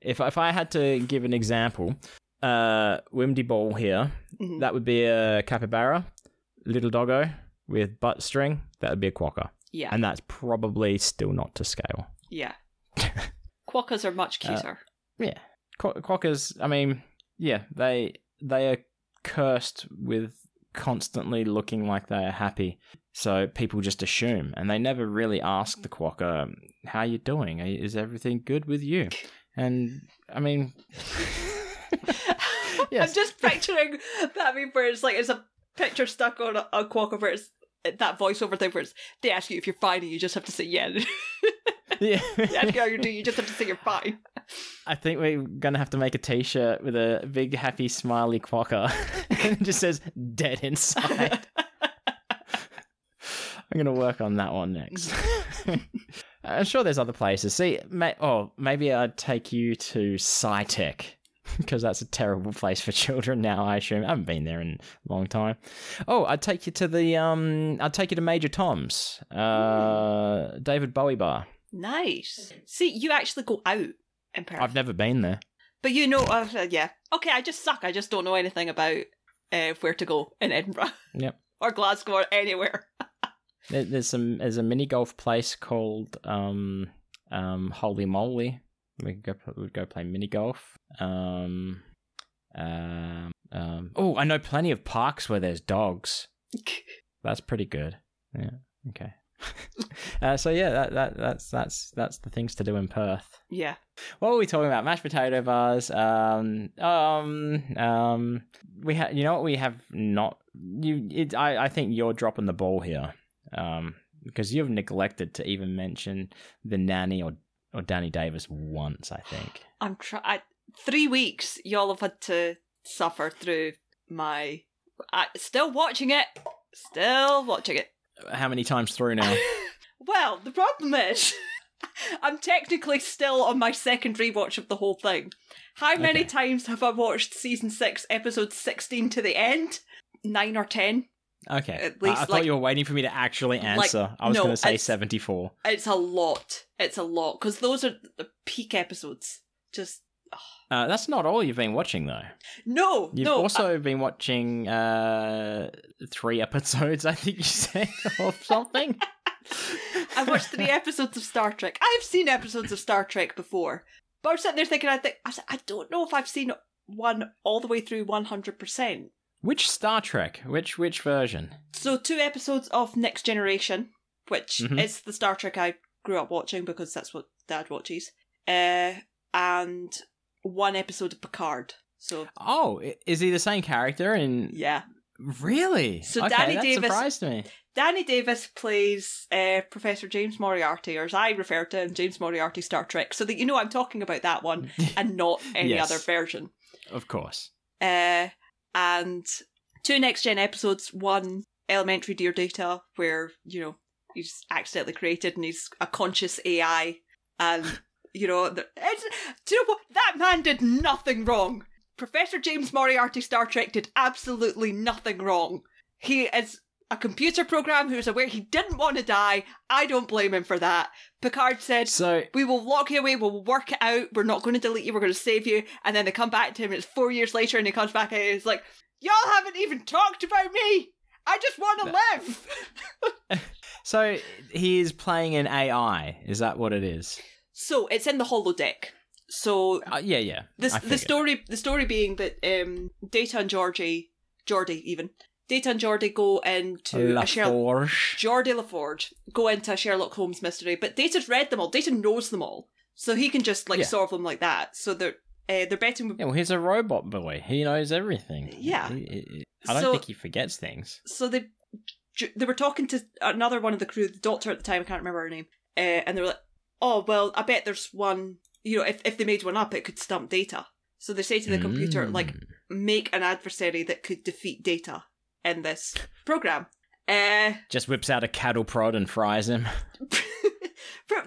If if I had to give an example, uh, Wimdy Ball here, Mhm. that would be a capybara, little doggo with butt string. That would be a quokka. Yeah. and that's probably still not to scale. yeah. Quokkas are much Uh, cuter. Yeah, Qu- quackers. I mean, yeah, they they are cursed with constantly looking like they are happy. So people just assume, and they never really ask the quokka, "How you doing? Is everything good with you?" And I mean, yes. I'm just picturing that meme where it's like it's a picture stuck on a, a quokka it's that voiceover thing where it's, they ask you if you're fine and you just have to say yeah. yeah. they ask you how you're doing, you just have to say you're fine. I think we're gonna have to make a T-shirt with a big happy smiley quacker, and it just says "dead inside." I'm gonna work on that one next. I'm sure there's other places. See, may- oh, maybe I'd take you to SciTech because that's a terrible place for children now. I assume I haven't been there in a long time. Oh, I'd take you to the um, I'd take you to Major Tom's, uh, David Bowie bar. Nice. See, you actually go out in Perth. I've never been there. But you know, uh, yeah. Okay, I just suck. I just don't know anything about uh, where to go in Edinburgh. Yep. or Glasgow or anywhere. There, there's some there's a mini golf place called um um Holey Moley. We could go we'd go play mini golf. Um, um, um oh, I know plenty of parks where there's dogs. That's pretty good. Yeah. Okay. uh, so yeah, that, that that's that's that's the things to do in Perth. yeah. What were we talking about? Mashed potato bars. Um, um, um. We have, you know, what we have not. You, it, I, I think you're dropping the ball here. Um, because you've neglected to even mention the nanny or or Danny Davis once. I think. I'm trying. Three weeks y'all have had to suffer through my. I, still watching it. Still watching it. How many times through now? well, the problem is, I'm technically still on my second rewatch of the whole thing. How many Okay. times have I watched season six, episode 16 to the end? Nine or ten? Okay. At I- least, I, thought like- you were waiting for me to actually like, answer. I was no, going to say it's- seventy-four. It's a lot. It's a lot. Because those are the peak episodes. Just. Uh, that's not all you've been watching though. No! You've no! also been watching uh, three episodes, I think you said, or something. I watched three episodes of Star Trek. I've seen episodes of Star Trek before, but I was sitting there thinking, I think I, I don't know if I've seen one all the way through one hundred percent. Which Star Trek? Which which version? So two episodes of Next Generation, which Mhm. is the Star Trek I grew up watching because that's what Dad watches, uh, and one episode of Picard. So Oh, is he the same character? In yeah, really? So okay, Danny that Davis- surprised me. Danny Davis plays uh, Professor James Moriarty, or as I refer to him, James Moriarty Star Trek, so that you know I'm talking about that one and not any Yes. other version. Of course. Uh, and two next gen episodes. One elementary Dear Data, where you know he's accidentally created and he's a conscious AI, and you know do you know what that man did nothing wrong. Professor James Moriarty Star Trek did absolutely nothing wrong. He is a computer program who's aware he didn't want to die. I don't blame him for that. Picard said, So we will lock you away, we'll work it out, we're not going to delete you, we're going to save you. And then they come back to him, and it's four years later, and he comes back and he's like, Y'all haven't even talked about me! I just want to live! so he is playing an AI. Is that what it is? so it's in the holodeck. So Uh, yeah, yeah. the, the story the story being that um, Data and Georgie, Geordi even, Data and Geordi go into a Sherlock. Geordi LaForge go into a Sherlock Holmes mystery, but Data's read them all. Data knows them all, so he can just like Yeah. solve them like that. So they're uh, they're betting with Yeah, well, he's a robot boy. He knows everything. Yeah. He- he- I don't So- think he forgets things. so they they were talking to another one of the crew, the doctor at the time, I can't remember her name, uh, and they were like, "Oh well, I bet there's one. You know, if if they made one up, it could stump Data." So they say to the computer, Mm. like, make an adversary that could defeat Data. In this program. Uh, Just whips out a cattle prod and fries him.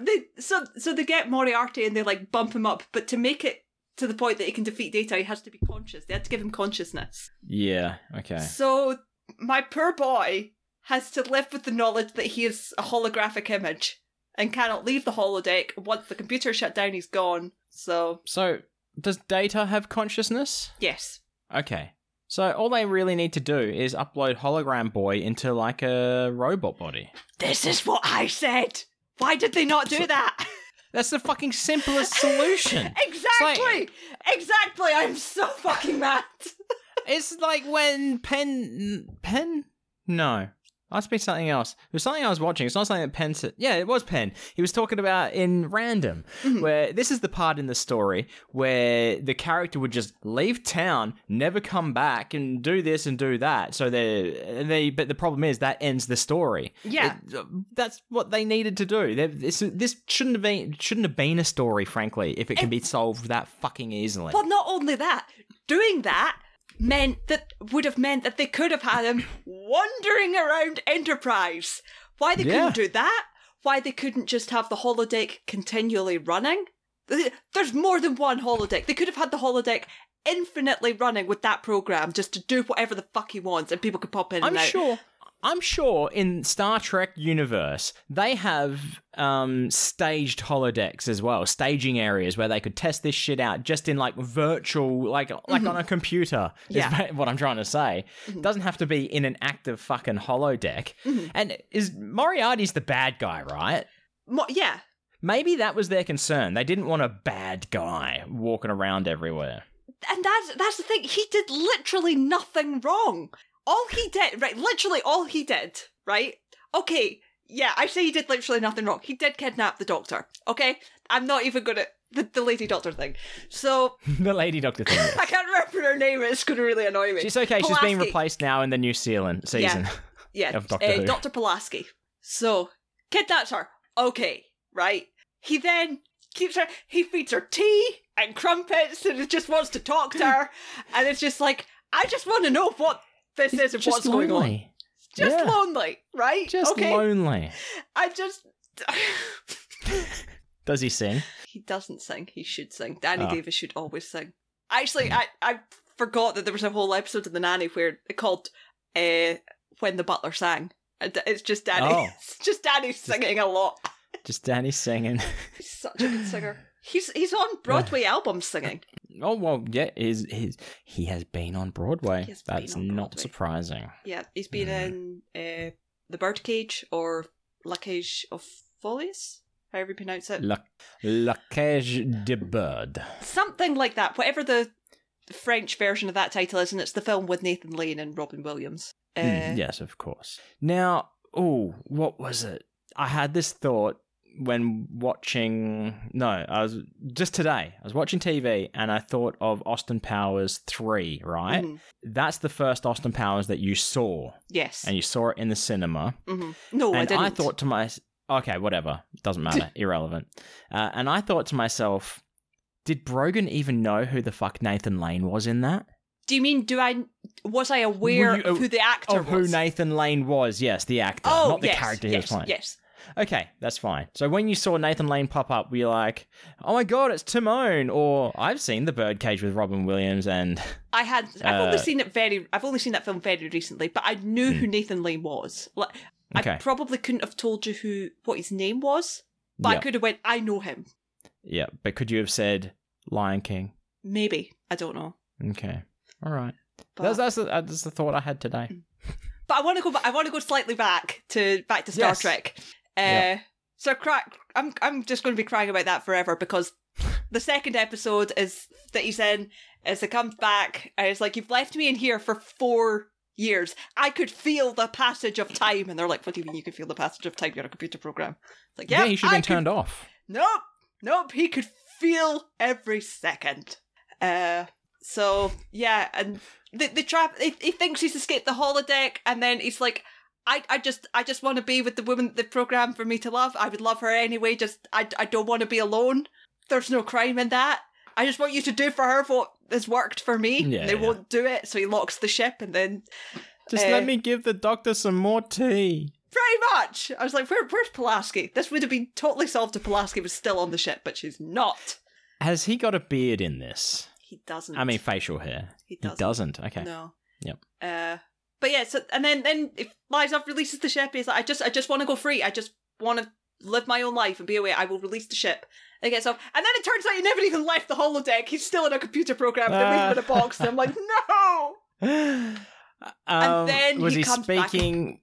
They, so so they get Moriarty and they like bump him up, but to make it to the point that he can defeat Data, he has to be conscious. They had to give him consciousness. Yeah, okay. So my poor boy has to live with the knowledge that he is a holographic image and cannot leave the holodeck. Once the computer shut down, he's gone. So So, does Data have consciousness? yes, Okay. So, all they really need to do is upload Hologram Boy into like a robot body. this is what I said. Why did they not do that? That's the fucking simplest solution. exactly, exactly. I'm so fucking mad. It's like when Penn Penn No. Must be something else. It was something I was watching. It's not something that Penn said. Yeah, it was Penn. He was talking about in Random, mm-hmm. where this is the part in the story where the character would just leave town, never come back, and do this and do that. So they, they, but the problem is that ends the story. Yeah. It- uh, that's what they needed to do. They, this, this shouldn't have been shouldn't have been a story, frankly, if it can be solved that fucking easily. Well, not only that, doing that meant that would have meant that they could have had him wandering around Enterprise. Why they Yeah. couldn't do that? Why they couldn't just have the holodeck continually running? There's more than one holodeck. They could have had the holodeck infinitely running with that program just to do whatever the fuck he wants, and people could pop in I'm and out. sure. I'm sure in Star Trek universe they have um, staged holodecks as well, staging areas where they could test this shit out just in like virtual, like like on a computer. Is Mm-hmm. Yeah. what I'm trying to say. Doesn't have to be in an active fucking holodeck. Mm-hmm. And is Moriarty's the bad guy, right? Mo- yeah, Maybe that was their concern. They didn't want a bad guy walking around everywhere. and that's that's the thing. He did literally nothing wrong. All he did, right? Literally, all he did, right? Okay, yeah, I say he did literally nothing wrong. He did kidnap the doctor. Okay, I'm not even gonna the, the lady doctor thing. So the lady doctor thing. I can't remember her name. It's gonna really annoy me. She's okay. She's being replaced now in the New Zealand season. Yeah, of Doctor uh. Doctor Pulaski. So kidnaps her. Okay, right. He then keeps her. He feeds her tea and crumpets, and just wants to talk to her. and it's just like, I just want to know what this is and Just what's going on. lonely. Just Yeah. lonely, right? Just okay. lonely. I just. Does he sing? he doesn't sing. He should sing. Danny Oh. Davis should always sing. Actually, I I forgot that there was a whole episode of The Nanny where it called uh, "When the Butler Sang." It's just Danny. Oh. It's just Danny singing a lot. Just Danny singing. He's such a good singer. He's he's on Broadway albums singing. Oh well, yeah, he's, he's he has been on Broadway. He has been That's on not Broadway. surprising. Yeah, he's been Mm. in uh, The Birdcage or La Cage of Folies, however you pronounce it. La, La Cage de Bird. Something like that. Whatever the French version of that title is, and it's the film with Nathan Lane and Robin Williams. Uh, Mm, yes, of course. Now, oh, what was it? I had this thought when watching. No, I was just today. I was watching TV and I thought of Austin Powers three. Right, mhm. that's the first Austin Powers that you saw, Yes. and you saw it in the cinema. hmm No, I didn't. I thought to myself okay, whatever, doesn't matter, irrelevant. Uh, and I thought to myself, did Brogan even know who the fuck Nathan Lane was in that? Do you mean do I was I aware you- of who the actor Of who? Nathan Lane was? Yes, the actor, oh, not the yes, character he yes, was playing. Yes. Okay, that's fine. So when you saw Nathan Lane pop up, were you like, "Oh my god, it's Timon"? Or I've seen the Birdcage with Robin Williams, and I had I've only Uh, seen it very I've only seen that film very recently, but I knew who Nathan Lane was. Like I Hmm. Probably couldn't have told you who what his name was, but I could have went, I know him. yeah, but could you have said Lion King? Maybe. I don't know. Okay, all right. But, That's that's the, that's the thought I had today. but I want to go back I want to go slightly back to back to Star Yes. Trek. Uh Yeah. so crack I'm I'm just going to be crying about that forever because the second episode is that he's in is he comes back and it's like you've left me in here for 4 years. I could feel the passage of time and they're like what do you mean you can feel the passage of time you're a computer program. It's like Yeah, yeah, he should have been could turned off. Nope, nope. He could feel every second. Uh, so yeah, and the the trap. He, he thinks he's escaped the holodeck, and then he's like, "I, I just, I just want to be with the woman that they programmed for me to love. I would love her anyway. Just, I, I don't want to be alone. There's no crime in that. I just want you to do for her what has worked for me. Yeah, they yeah. won't do it, so he locks the ship, and then Just Uh, let me give the doctor some more tea. Pretty much. I was like, Where, where's Pulaski? This would have been totally solved if Pulaski was still on the ship, but she's not. Has he got a beard in this? He doesn't. I mean, facial hair. he He doesn't. doesn't. Okay. No. Yep. Uh, but yeah, so and then then if Liza releases the ship, he's like, I just I just want to go free. I just want to live my own life and be away. I will release the ship. And he gets off, and then it turns out he never even left the holodeck. He's still in a computer program. They leave him in a box, and I'm like, no. um, then was he he, speaking?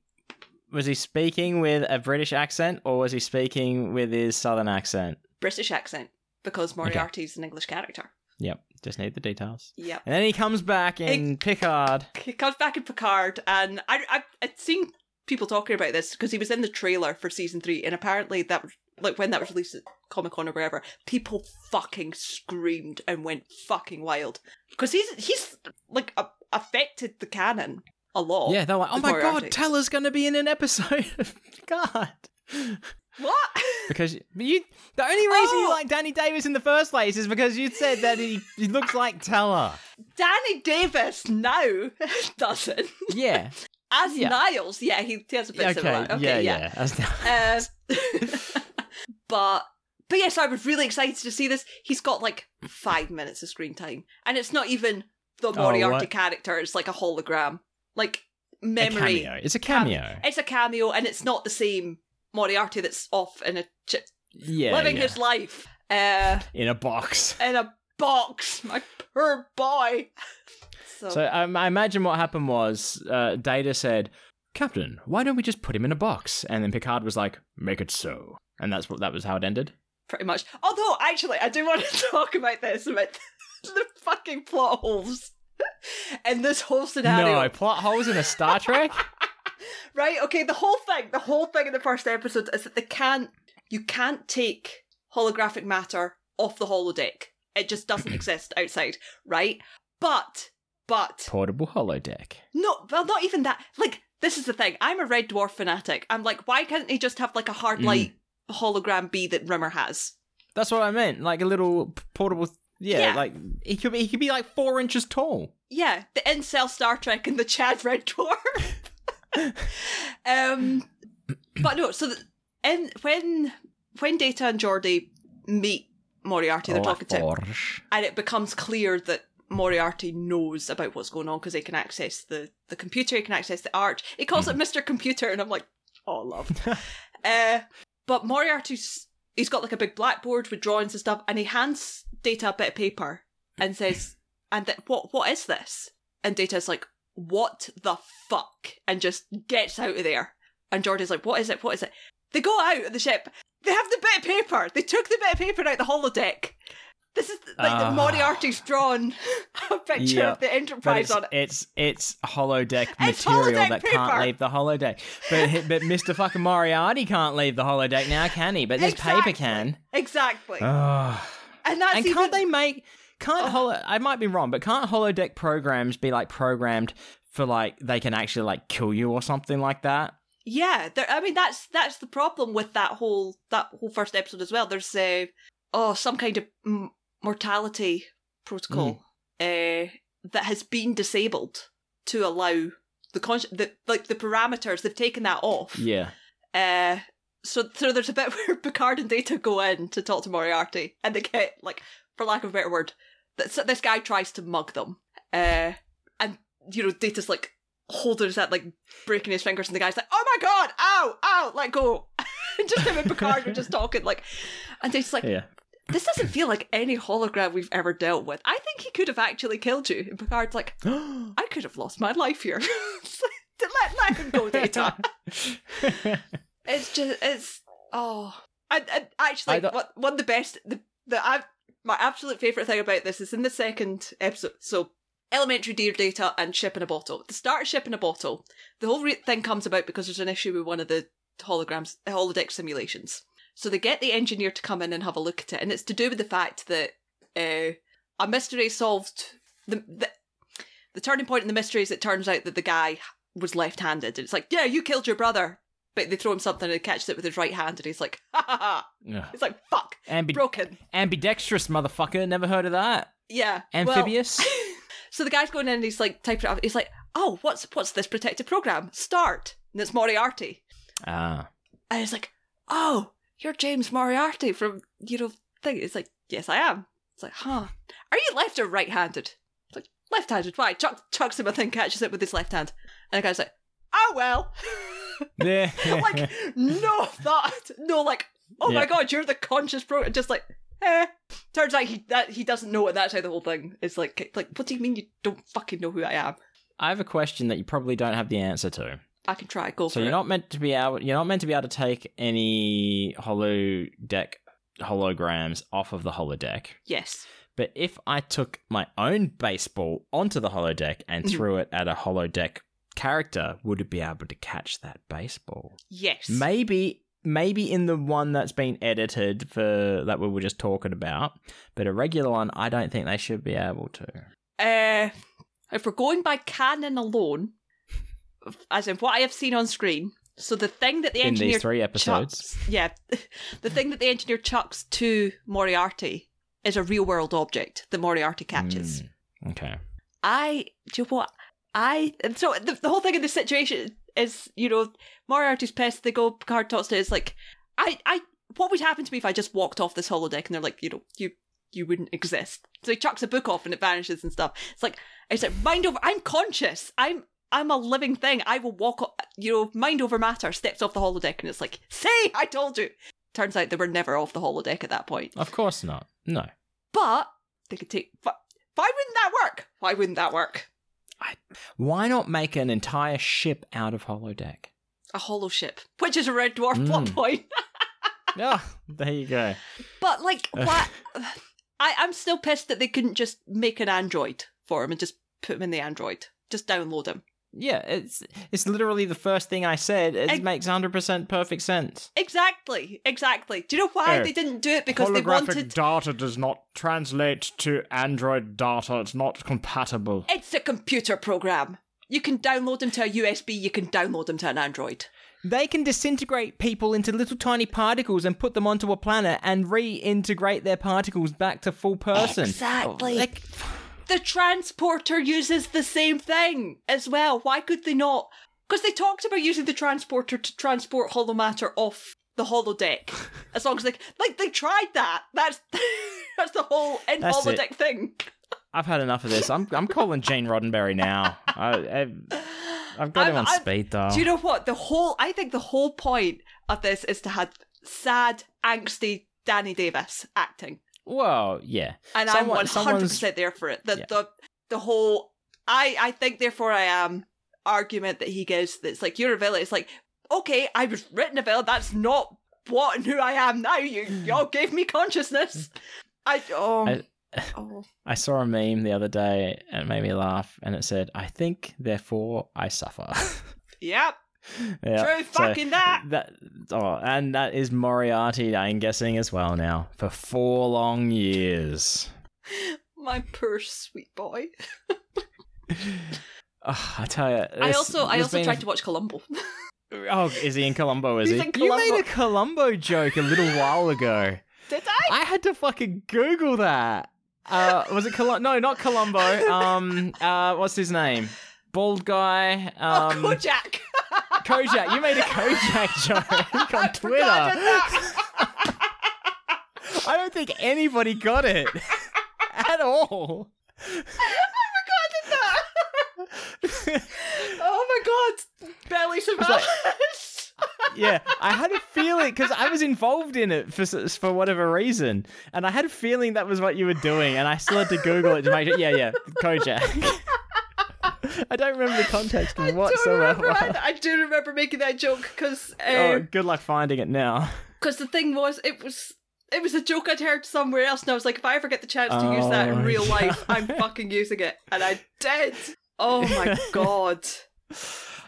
Was he speaking with a British accent, or was he speaking with his southern accent? British accent because Moriarty's an English character. Yep, just need the details. Yep. And then he comes back in Picard. He comes back in Picard, and I I I'd seen people talking about this because he was in the trailer for season three, and apparently that was like when that was released at Comic Con or wherever, people fucking screamed and went fucking wild because he's he's like a, affected the canon a lot. Yeah, they're like, "Oh my god, Teller's going to be in an episode of Picard." What? Because you, the only reason you Oh! like Danny Davis in the first place is because you said that he, he looks like Teller. Danny Davis now doesn't. Yeah. As Yeah. Niles, yeah, he, he has a bit okay. similar. Okay, yeah. yeah. yeah. Uh, but but yes, I was really excited to see this. He's got like five minutes of screen time, and it's not even the Moriarty Oh, character. It's like a hologram, like a memory. cameo. It's a cameo. It's a cameo, and it's not the same Moriarty that's off in a ch- Yeah. living yeah. his life uh, in a box. in a box. My poor boy. So, So um, I imagine what happened was uh, Data said, "Captain, why don't we just put him in a box?" And then Picard was like, "Make it so." And that's what that was how it ended. pretty much. Although, actually, I do want to talk about this about the fucking plot holes in this whole scenario. No plot holes in a Star Trek. Right? Okay, the whole thing, the whole thing in the first episode is that they can't, you can't take holographic matter off the holodeck. It just doesn't exist outside, right? But, but, Portable holodeck. no, well, not even that. Like, this is the thing. I'm a Red Dwarf fanatic. I'm like, why can't they just have like a hard Mm. light hologram bee that Rimmer has? That's what I meant. Like a little portable. Yeah, Yeah. like he could be. He could be like four inches tall. Yeah, the incel Star Trek and the Chad Red Dwarf. um, but no. So, in, when when Data and Geordi meet Moriarty, they're talking to him, and it becomes clear that Moriarty knows about what's going on because they can access the the computer, he can access the arch. He calls it Mister Computer, and I'm like, oh, love. uh, but Moriarty's he's got like a big blackboard with drawings and stuff, and he hands Data a bit of paper and says, "And th- what what is this?" And Data's like, "What the fuck?" and just gets out of there. And Geordi's like, "What is it? What is it?" They go out of the ship. They have the bit of paper. They took the bit of paper out the holodeck. This is like the Ah. Moriarty's drawn a picture Yeah, of the Enterprise it's, on it. it's it's holodeck It's material holodeck that paper. can't leave the holodeck. But but Mr. fucking Moriarty can't leave the holodeck now, can he? But this Exactly. paper can. Exactly. Oh. and that's and even, can't they make can't Oh. holo I might be wrong, but can't holodeck programs be like programmed for like they can actually like kill you or something like that? Yeah, there, I mean that's that's the problem with that whole that whole first episode as well. There's uh, oh some kind of m- mortality protocol uh, that has been disabled to allow the con- the like the parameters they've taken that off. Yeah. Uh, so so there's a bit where Picard and Data go in to talk to Moriarty, and they get like, for lack of a better word, this, this guy tries to mug them. Uh, and you know Data's like holding his head, like breaking his fingers, and the guy's like, "Oh my god, ow, ow, let go." and just him and Picard are just talking like, and Data's like, Yeah. "This doesn't feel like any hologram we've ever dealt with. I think he could have actually killed you." And Picard's like, "I could have lost my life here." Let let him go, Data. It's just it's oh, and, and actually, don't- one of the best the the I, my absolute favorite thing about this is in the second episode. So elementary Dear Data and ship in a bottle. The start of ship in a bottle. The whole re- thing comes about because there's an issue with one of the holograms holodeck simulations. So they get the engineer to come in and have a look at it, and it's to do with the fact that uh, a mystery solved. The, the the turning point in the mystery is it turns out that the guy was left-handed, and it's like, yeah, you killed your brother, but they throw him something and he catches it with his right hand, and he's like, ha ha ha. Ugh. It's like, fuck, Ambi- broken. ambidextrous motherfucker. Never heard of that. Yeah, well- Amphibious. so the guy's going in and he's like typing it up. He's like, "Oh, what's what's this protected program? Start." And it's Moriarty. Ah. And it's like, "Oh, you're James Moriarty from you know thing." It's like, "Yes, I am." It's like, "Huh? Are you left or right-handed?" It's like, "Left-handed." Why? Chuck chucks him a thing, catches it with his left hand, and the guy's like, "Oh well." Yeah. like no thought, no like, oh my god, you're the conscious pro. Just like, eh. Turns out he that he doesn't know, and that's how the whole thing is like. Like, what do you mean you don't fucking know who I am? I have a question that you probably don't have the answer to. I can try. Go So for you're it. not meant to be able you're not meant to be able to take any holodeck holograms off of the holodeck. yes. But if I took my own baseball onto the holodeck and Mhm. threw it at a holodeck character, would be able to catch that baseball? Yes. Maybe maybe in the one that's been edited for that we were just talking about, but a regular one I don't think they should be able to. Uh, if we're going by canon alone, as in what I have seen on screen, so the thing that the In engineer these three episodes. chucks, yeah, the thing that the engineer chucks to Moriarty is a real world object that Moriarty catches. Mm, okay. I do you know what I and so the, the whole thing in this situation is you know Moriarty's pissed. They go Picard talks to. It's like I I what would happen to me if I just walked off this holodeck and they're like you know you you wouldn't exist. So he chucks a book off and it vanishes and stuff. It's like it's like mind over. I'm conscious. I'm I'm a living thing. I will walk. o- You know, mind over matter. Steps off the holodeck and it's like, see, I told you. Turns out they were never off the holodeck at that point. Of course not. No. But they could take. But why wouldn't that work? Why wouldn't that work? Why not make an entire ship out of holodeck? a hollow ship, which is a red dwarf plot Mm. point. Yeah, there you go. but like, what? I I'm still pissed that they couldn't just make an android for him and just put him in the android, just download him. Yeah, it's it's literally the first thing I said. It Ex- makes hundred percent perfect sense. Exactly, exactly. Do you know why Oh. they didn't do it? Because they wanted. data does not translate to Android data. It's not compatible. It's a computer program. You can download them to a USB. You can download them to an android. They can disintegrate people into little tiny particles and put them onto a planet and reintegrate their particles back to full person. Exactly. Like, The transporter uses the same thing as well. Why could they not? Because they talked about using the transporter to transport holo matter off the holodeck. As long as they like they tried that. That's that's the whole in That's it. holodeck thing. I've had enough of this. I'm I'm calling Gene Roddenberry now. I, I've got him I'm- on I'm- speed though. Do you know what? The whole I think the whole point of this is to have sad, angsty Danny Davis acting. Well, yeah. And Someone- I'm one hundred someone's- percent there for it. The Yeah. the the whole I I think therefore I am argument that he gives that's like you're a villain. It's like okay, I was written a villain. That's not what and who I am now. You y'all gave me consciousness. I oh I- oh I saw a meme the other day and it made me laugh, and it said, "I think, therefore I suffer." yep. yeah. True so fucking that. That oh, and that is Moriarty. I'm guessing as well now for four long years. My poor sweet boy. Oh, I tell you, I also I also tried to watch Columbo. Oh, is he in Columbo? Is He's he? in You made a Columbo joke a little while ago. Did I? I had to fucking Google that. Uh, was it Colum? No, not Columbo. Um, uh, what's his name? Bald guy. oh, Um, Kojak. Kojak. You made a Kojak joke on Twitter. I don't think anybody got it at all. I forgot that. oh my god, Belly Savalas. yeah, I had a feeling because I was involved in it for for whatever reason, and I had a feeling that was what you were doing, and I still had to Google it to make sure. Yeah, yeah, Kojak. I don't remember the context I whatsoever. remember. I, do remember making that joke because Oh, uh, good luck finding it now. because the thing was it was. It was a joke I'd heard somewhere else, and I was like, if I ever get the chance to use that in Oh, real life, I'm fucking using it. And I did. Oh my god.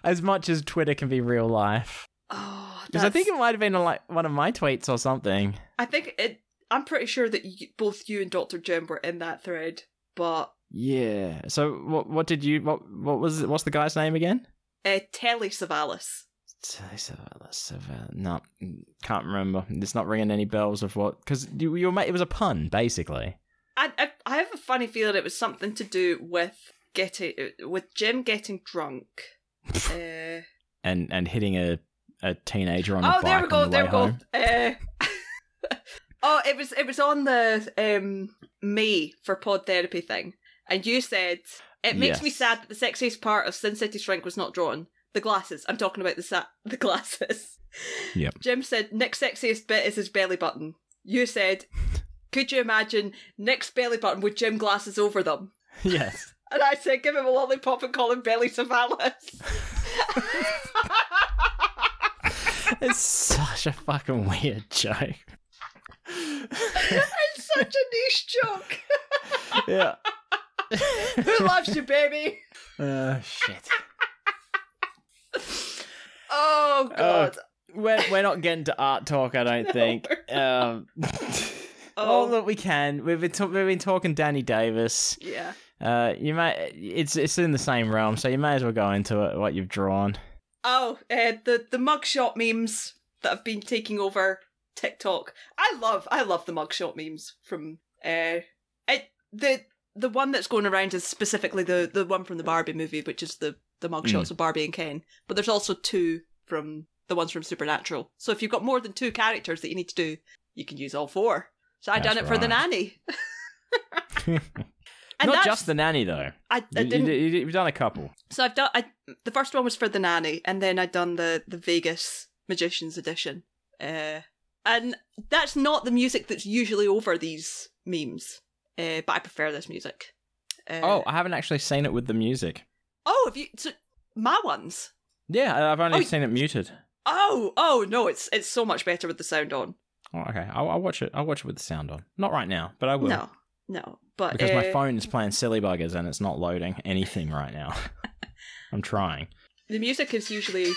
As much as Twitter can be real life, Oh, because I think it might have been like one of my tweets or something. I think it. I'm pretty sure that you, both you and Doctor Jim were in that thread, but Yeah. So what? What did you? What? What was? What's the guy's name again? uh, Telly Savalas. Telly Savalas. No, can't remember. It's not ringing any bells of what because you, you were it was a pun basically. I, I I have a funny feeling it was something to do with getting with Jim getting drunk. uh, and and hitting a a teenager on a oh, there we go. the There we go. Uh, oh, it was it was on the um May for pod therapy thing, and you said it makes me sad that the sexiest part of Sin City Shrink was not drawn. The glasses. I'm talking about the sa- the glasses. Yep. Jim said Nick's sexiest bit is his belly button. You said, could you imagine Nick's belly button with Jim glasses over them? yes. And I said, give him a lollipop and call him Belly Savalas. It's such a fucking weird joke. it's such a niche joke. yeah. Who loves you, baby? uh, shit. Oh god. We're, we're not getting to art talk, I don't No, think. Um, Oh. oh, look, we can. We've been, ta- we've been talking Danny Davis. yeah. Uh, you may it's it's in the same realm, so you may as well go into it. What you've drawn. Oh, uh, the the mugshot memes that have been taking over TikTok. I love I love the mugshot memes from uh it the the one that's going around is specifically the the one from the Barbie movie, which is the the mugshots of Barbie and Ken. But there's also two from the ones from Supernatural. So if you've got more than two characters that you need to do, you can use all four. So I done That's it for the nanny. And Not just the nanny though. I, I You, didn't you, have done a couple. So I've done. I, the first one was for the nanny, and then I'd done the the Vegas Magicians edition. Uh, and that's not the music that's usually over these memes. Uh, but I prefer this music. Uh, Oh, I haven't actually seen it with the music. oh, have you? So, my ones. Yeah, I've only Oh, seen it muted. Oh, oh no, it's it's so much better with the sound on. Oh, okay, I'll, I'll watch it. I'll watch it with the sound on. Not right now, but I will. No, no, but because my uh, phone is playing silly buggers and it's not loading anything right now. I'm trying. the music is usually.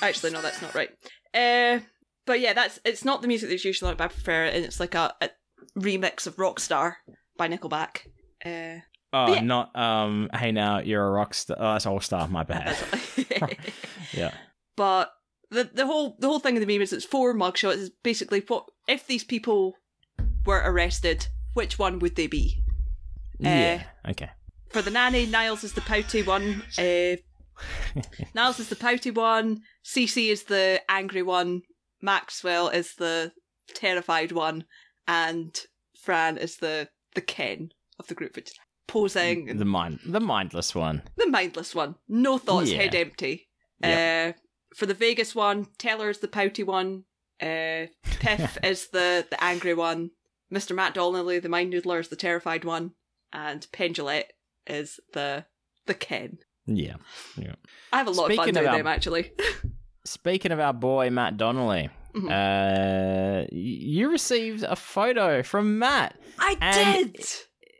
Actually, no, that's not right. Uh, but yeah, that's it's not the music that's usually like, but I prefer it, and it's like a, a remix of Rockstar by Nickelback. Uh, Oh, Yeah. not um. Hey, now you're a rock star. Oh, that's all star. My bad. yeah. but the the whole the whole thing of the meme is it's four mugshots. Is basically what if these people were arrested, which one would they be? yeah. Okay. For the nanny, Niles is the pouty one. Uh, Niles is the pouty one. Cece is the angry one. Maxwell is the terrified one, and Fran is the the Ken of the group, which is posing and The mind, the mindless one. the mindless one. No thoughts, Yeah. head empty. Uh, for the Vegas one, Teller is the pouty one. Uh, Piff is the the angry one. Mr. Matt Donnelly, the mind noodler, is the terrified one, and Penn Jillette is the the Ken. Yeah. Yeah. I have a lot of fun Speaking doing them actually. Speaking of our boy Matt Donnelly, Mhm. uh, you received a photo from Matt. I did.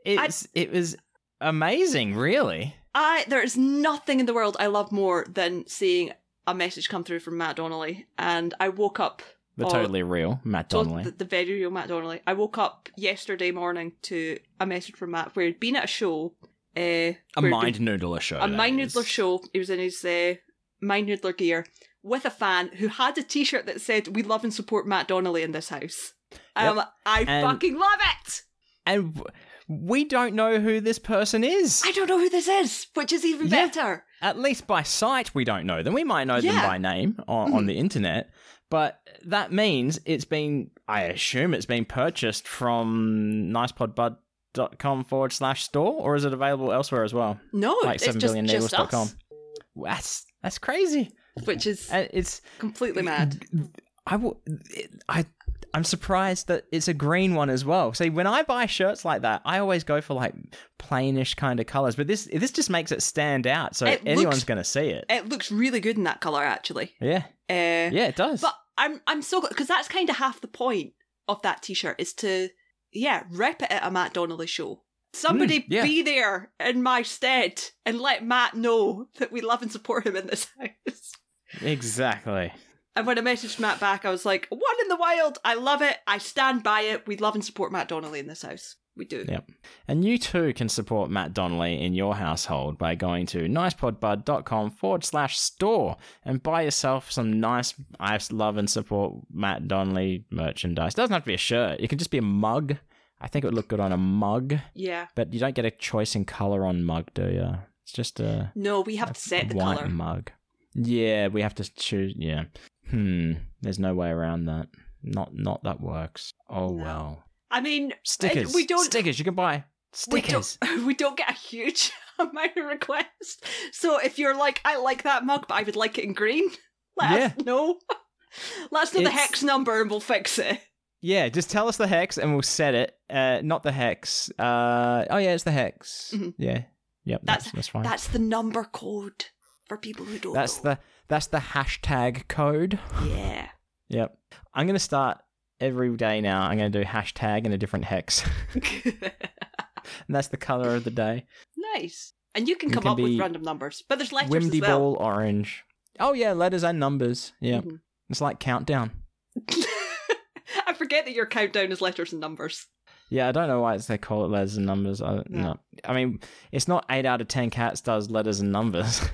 It's it was amazing, really. I there is nothing in the world I love more than seeing a message come through from Matt Donnelly, and I woke up The totally real Matt Donnelly. the, the very real Matt Donnelly. I woke up yesterday morning to a message from Matt where he'd been at a show. Uh, a mind noodler show. a mind noodler show. He was in his uh, mind noodler gear with a fan who had a T-shirt that said "We love and support Matt Donnelly in this house." Um, I And- fucking love it. and w- we don't know who this person is. I don't know who this is, which is even Yeah. better. At least by sight, we don't know them. We might know them by name on, on the internet, but that means it's been. I assume it's been purchased from nicepodbud.com forward slash store, or is it available elsewhere as well? No, like it's just, just us, That's that's crazy. Which is And It's completely mad. I will. I I'm surprised that it's a green one as well. See, when I buy shirts like that, I always go for like plainish kind of colors, but this this just makes it stand out, so It anyone's looks- to see it. It looks really good in that color, actually. Yeah, Uh, yeah, it does. But I'm I'm so because that's kind of half the point of that T-shirt is to yeah rep it at a Matt Donnelly show. Somebody Mm, yeah. be there in my stead and let Matt know that we love and support him in this house. Exactly. And when I messaged Matt back, I was like, "One in the wild! I love it. I stand by it. We love and support Matt Donnelly in this house. We do." Yep. And you too can support Matt Donnelly in your household by going to nicepodbud.com forward slash store and buy yourself some nice, I love and support Matt Donnelly merchandise. It doesn't have to be a shirt, it can just be a mug, I think it would look good on a mug, Yeah. but you don't get a choice in color on mug, do you? It's just a, No, we have a to set the color. mug. Yeah, we have to choose. Yeah. Hmm. There's no way around that. Not not that works. Oh No. well. I mean, Stickers. we don't- Stickers. You can buy we stickers. don't, we don't get a huge amount of requests. So if you're like, I like that mug, but I would like it in green, let us know. let us know the hex number and we'll fix it. Yeah, just tell us the hex and we'll set it. Uh, not the hex. Uh, oh yeah, it's the hex. Mhm. Yeah, yep. That's- That's that's fine. That's the number code for people who don't That's know. the that's the hashtag code. Yeah. Yep. I'm gonna start every day now. I'm gonna do hashtag and a different hex, and that's the color of the day. nice. And you can come can up with random numbers, but there's letters Windy as well. ball orange. Oh yeah, letters and numbers. Yeah, Mhm. it's like countdown. I forget that your countdown is letters and numbers. Yeah, I don't know why it's, they call it letters and numbers. I, Yeah. no. I mean, it's not eight out of ten cats does letters and numbers.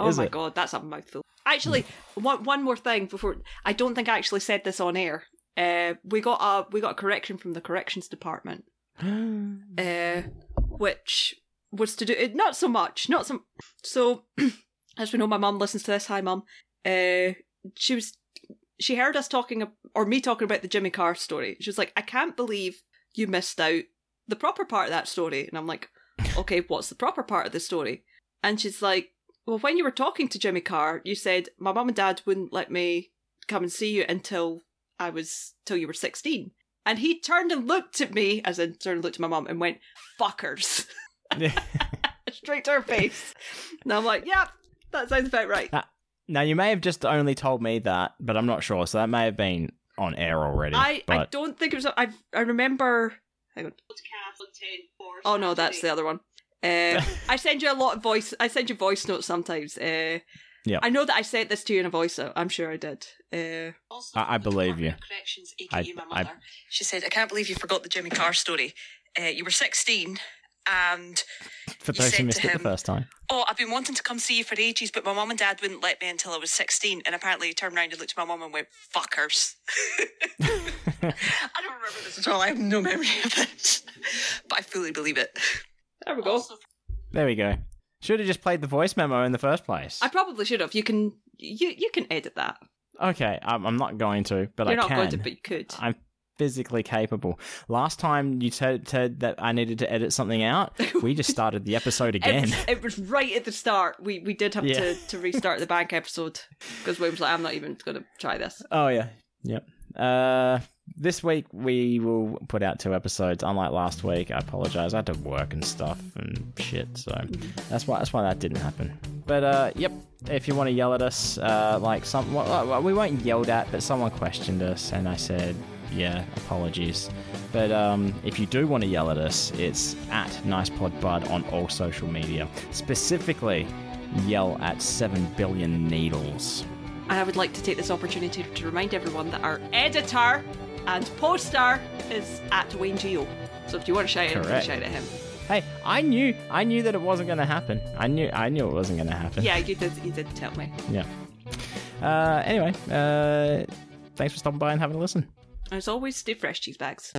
Oh Is my it? god, that's a mouthful. Actually, one one more thing before I don't think I actually said this on air. Uh, we got a we got a correction from the corrections department, uh, which was to do it not so much, not some. So, as we know, my mum listens to this. Hi, mum. Uh, she was she heard us talking or me talking about the Jimmy Carr story. She was like, "I can't believe you missed out the proper part of that story," and I'm like, "Okay, what's the proper part of the story?" And she's like, well, when you were talking to Jimmy Carr, you said my mum and dad wouldn't let me come and see you until I was till you were sixteen. And he turned and looked at me, as in turned and looked at my mum, and went, "Fuckers," straight to her face. And I'm like, "Yeah, that sounds about right." now you may have just only told me that, but I'm not sure. So that may have been on air already. I, I don't think it was. I I remember. Hang on. Oh no, that's the other one. Uh, I send you a lot of voice. I send you voice notes sometimes. Uh, Yep. I know that I sent this to you in a voice. note. I'm sure I did. Uh, I- I believe you. Corrections, I- aka my I- mother. She said, "I can't believe you forgot the Jimmy Carr story. Uh, you were 16, and for you those said who missed to it the first time, oh, I've been wanting to come see you for ages, but my mum and dad wouldn't let me until I was 16. And apparently, he turned around and looked at my mum and went, "Fuckers." I don't remember this at all. I have no memory of it, but I fully believe it. There we go. there we go. Should have just played the voice memo in the first place. I probably should have. You can you you can edit that. Okay, I'm, I'm not going to, but You're I can. You're not going to, but you could. I'm physically capable. Last time you said, said that I needed to edit something out, we just started the episode It again. was, it was right at the start. We we did have Yeah. to, to restart the bank episode because William was like, I'm not even going to try this. oh yeah, yep. Uh, this week we will put out two episodes. Unlike last week, I apologize. I had to work and stuff and shit, so that's why that's why that didn't happen. But uh, yep. If you want to yell at us, uh, like some, well, we weren't yelled at, but someone questioned us, and I said, yeah, apologies. But um, if you do want to yell at us, it's at NicePodBud on all social media. Specifically, yell at 7 billion needles. And I would like to take this opportunity to remind everyone that our editor and poster is at Wayne Geo. So if you want to shout at him, shout at him. Hey, I knew, I knew that it wasn't going to happen. I knew, I knew it wasn't going to happen. Yeah, you did. You did tell me. Yeah. Uh, anyway, uh, thanks for stopping by and having a listen. As always, stay fresh, cheese bags.